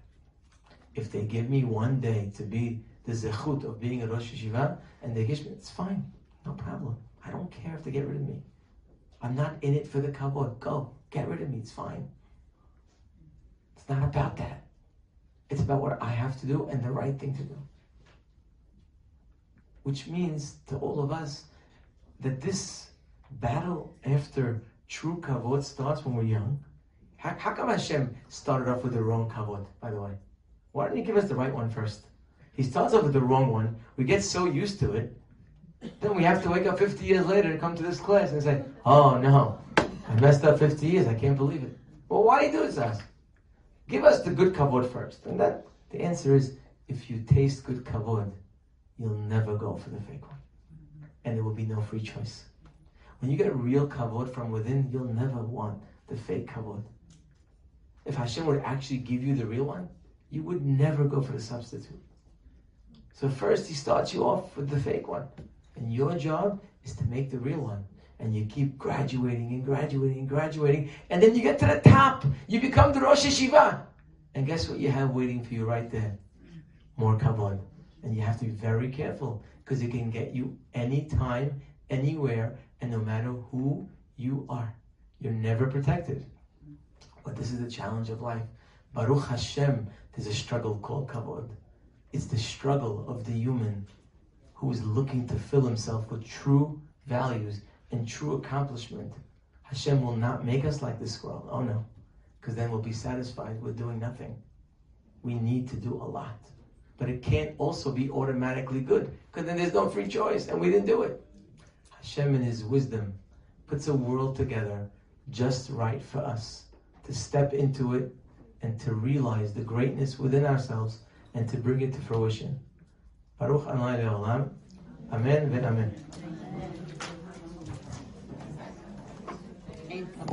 If they give me one day to be the zechut of being a Rosh HaYeshiva and they give me, it's fine. No problem. I don't care if they get rid of me. I'm not in it for the kavod. Go. Get rid of me. It's fine. It's not about that. It's about what I have to do and the right thing to do. Which means to all of us that this battle after true kavod starts when we're young how, how come Hashem started off with the wrong kavod, by the way? Why didn't He give us the right one first? He starts off with the wrong one. We get so used to it. Then we have to wake up 50 years later and come to this class and say, oh no, I messed up 50 years. I can't believe it. Well, why do you do this to us? Give us the good kavod first. And that the answer is if you taste good kavod, you'll never go for the fake one. And there will be no free choice. When you get real kavod from within, you'll never want the fake kavod if Hashem would actually give you the real one, you would never go for the substitute. So first he starts you off with the fake one. And your job is to make the real one. And you keep graduating and graduating and graduating. And then you get to the top. You become the Rosh HaYeshiva. And guess what you have waiting for you right there? More kavod. And you have to be very careful because it can get you anytime, anywhere, and no matter who you are. You're never protected. But this is the challenge of life. Baruch Hashem, there's a struggle called kavod. It's the struggle of the human who is looking to fill himself with true values and true accomplishment. Hashem will not make us like this world. Oh no. Because then we'll be satisfied with doing nothing. We need to do a lot. But it can't also be automatically good. Because then there's no free choice and we didn't do it. Hashem in his wisdom puts a world together just right for us to step into it and to realize the greatness within ourselves and to bring it to fruition. Baruch Le'olam. Amen ve'amen.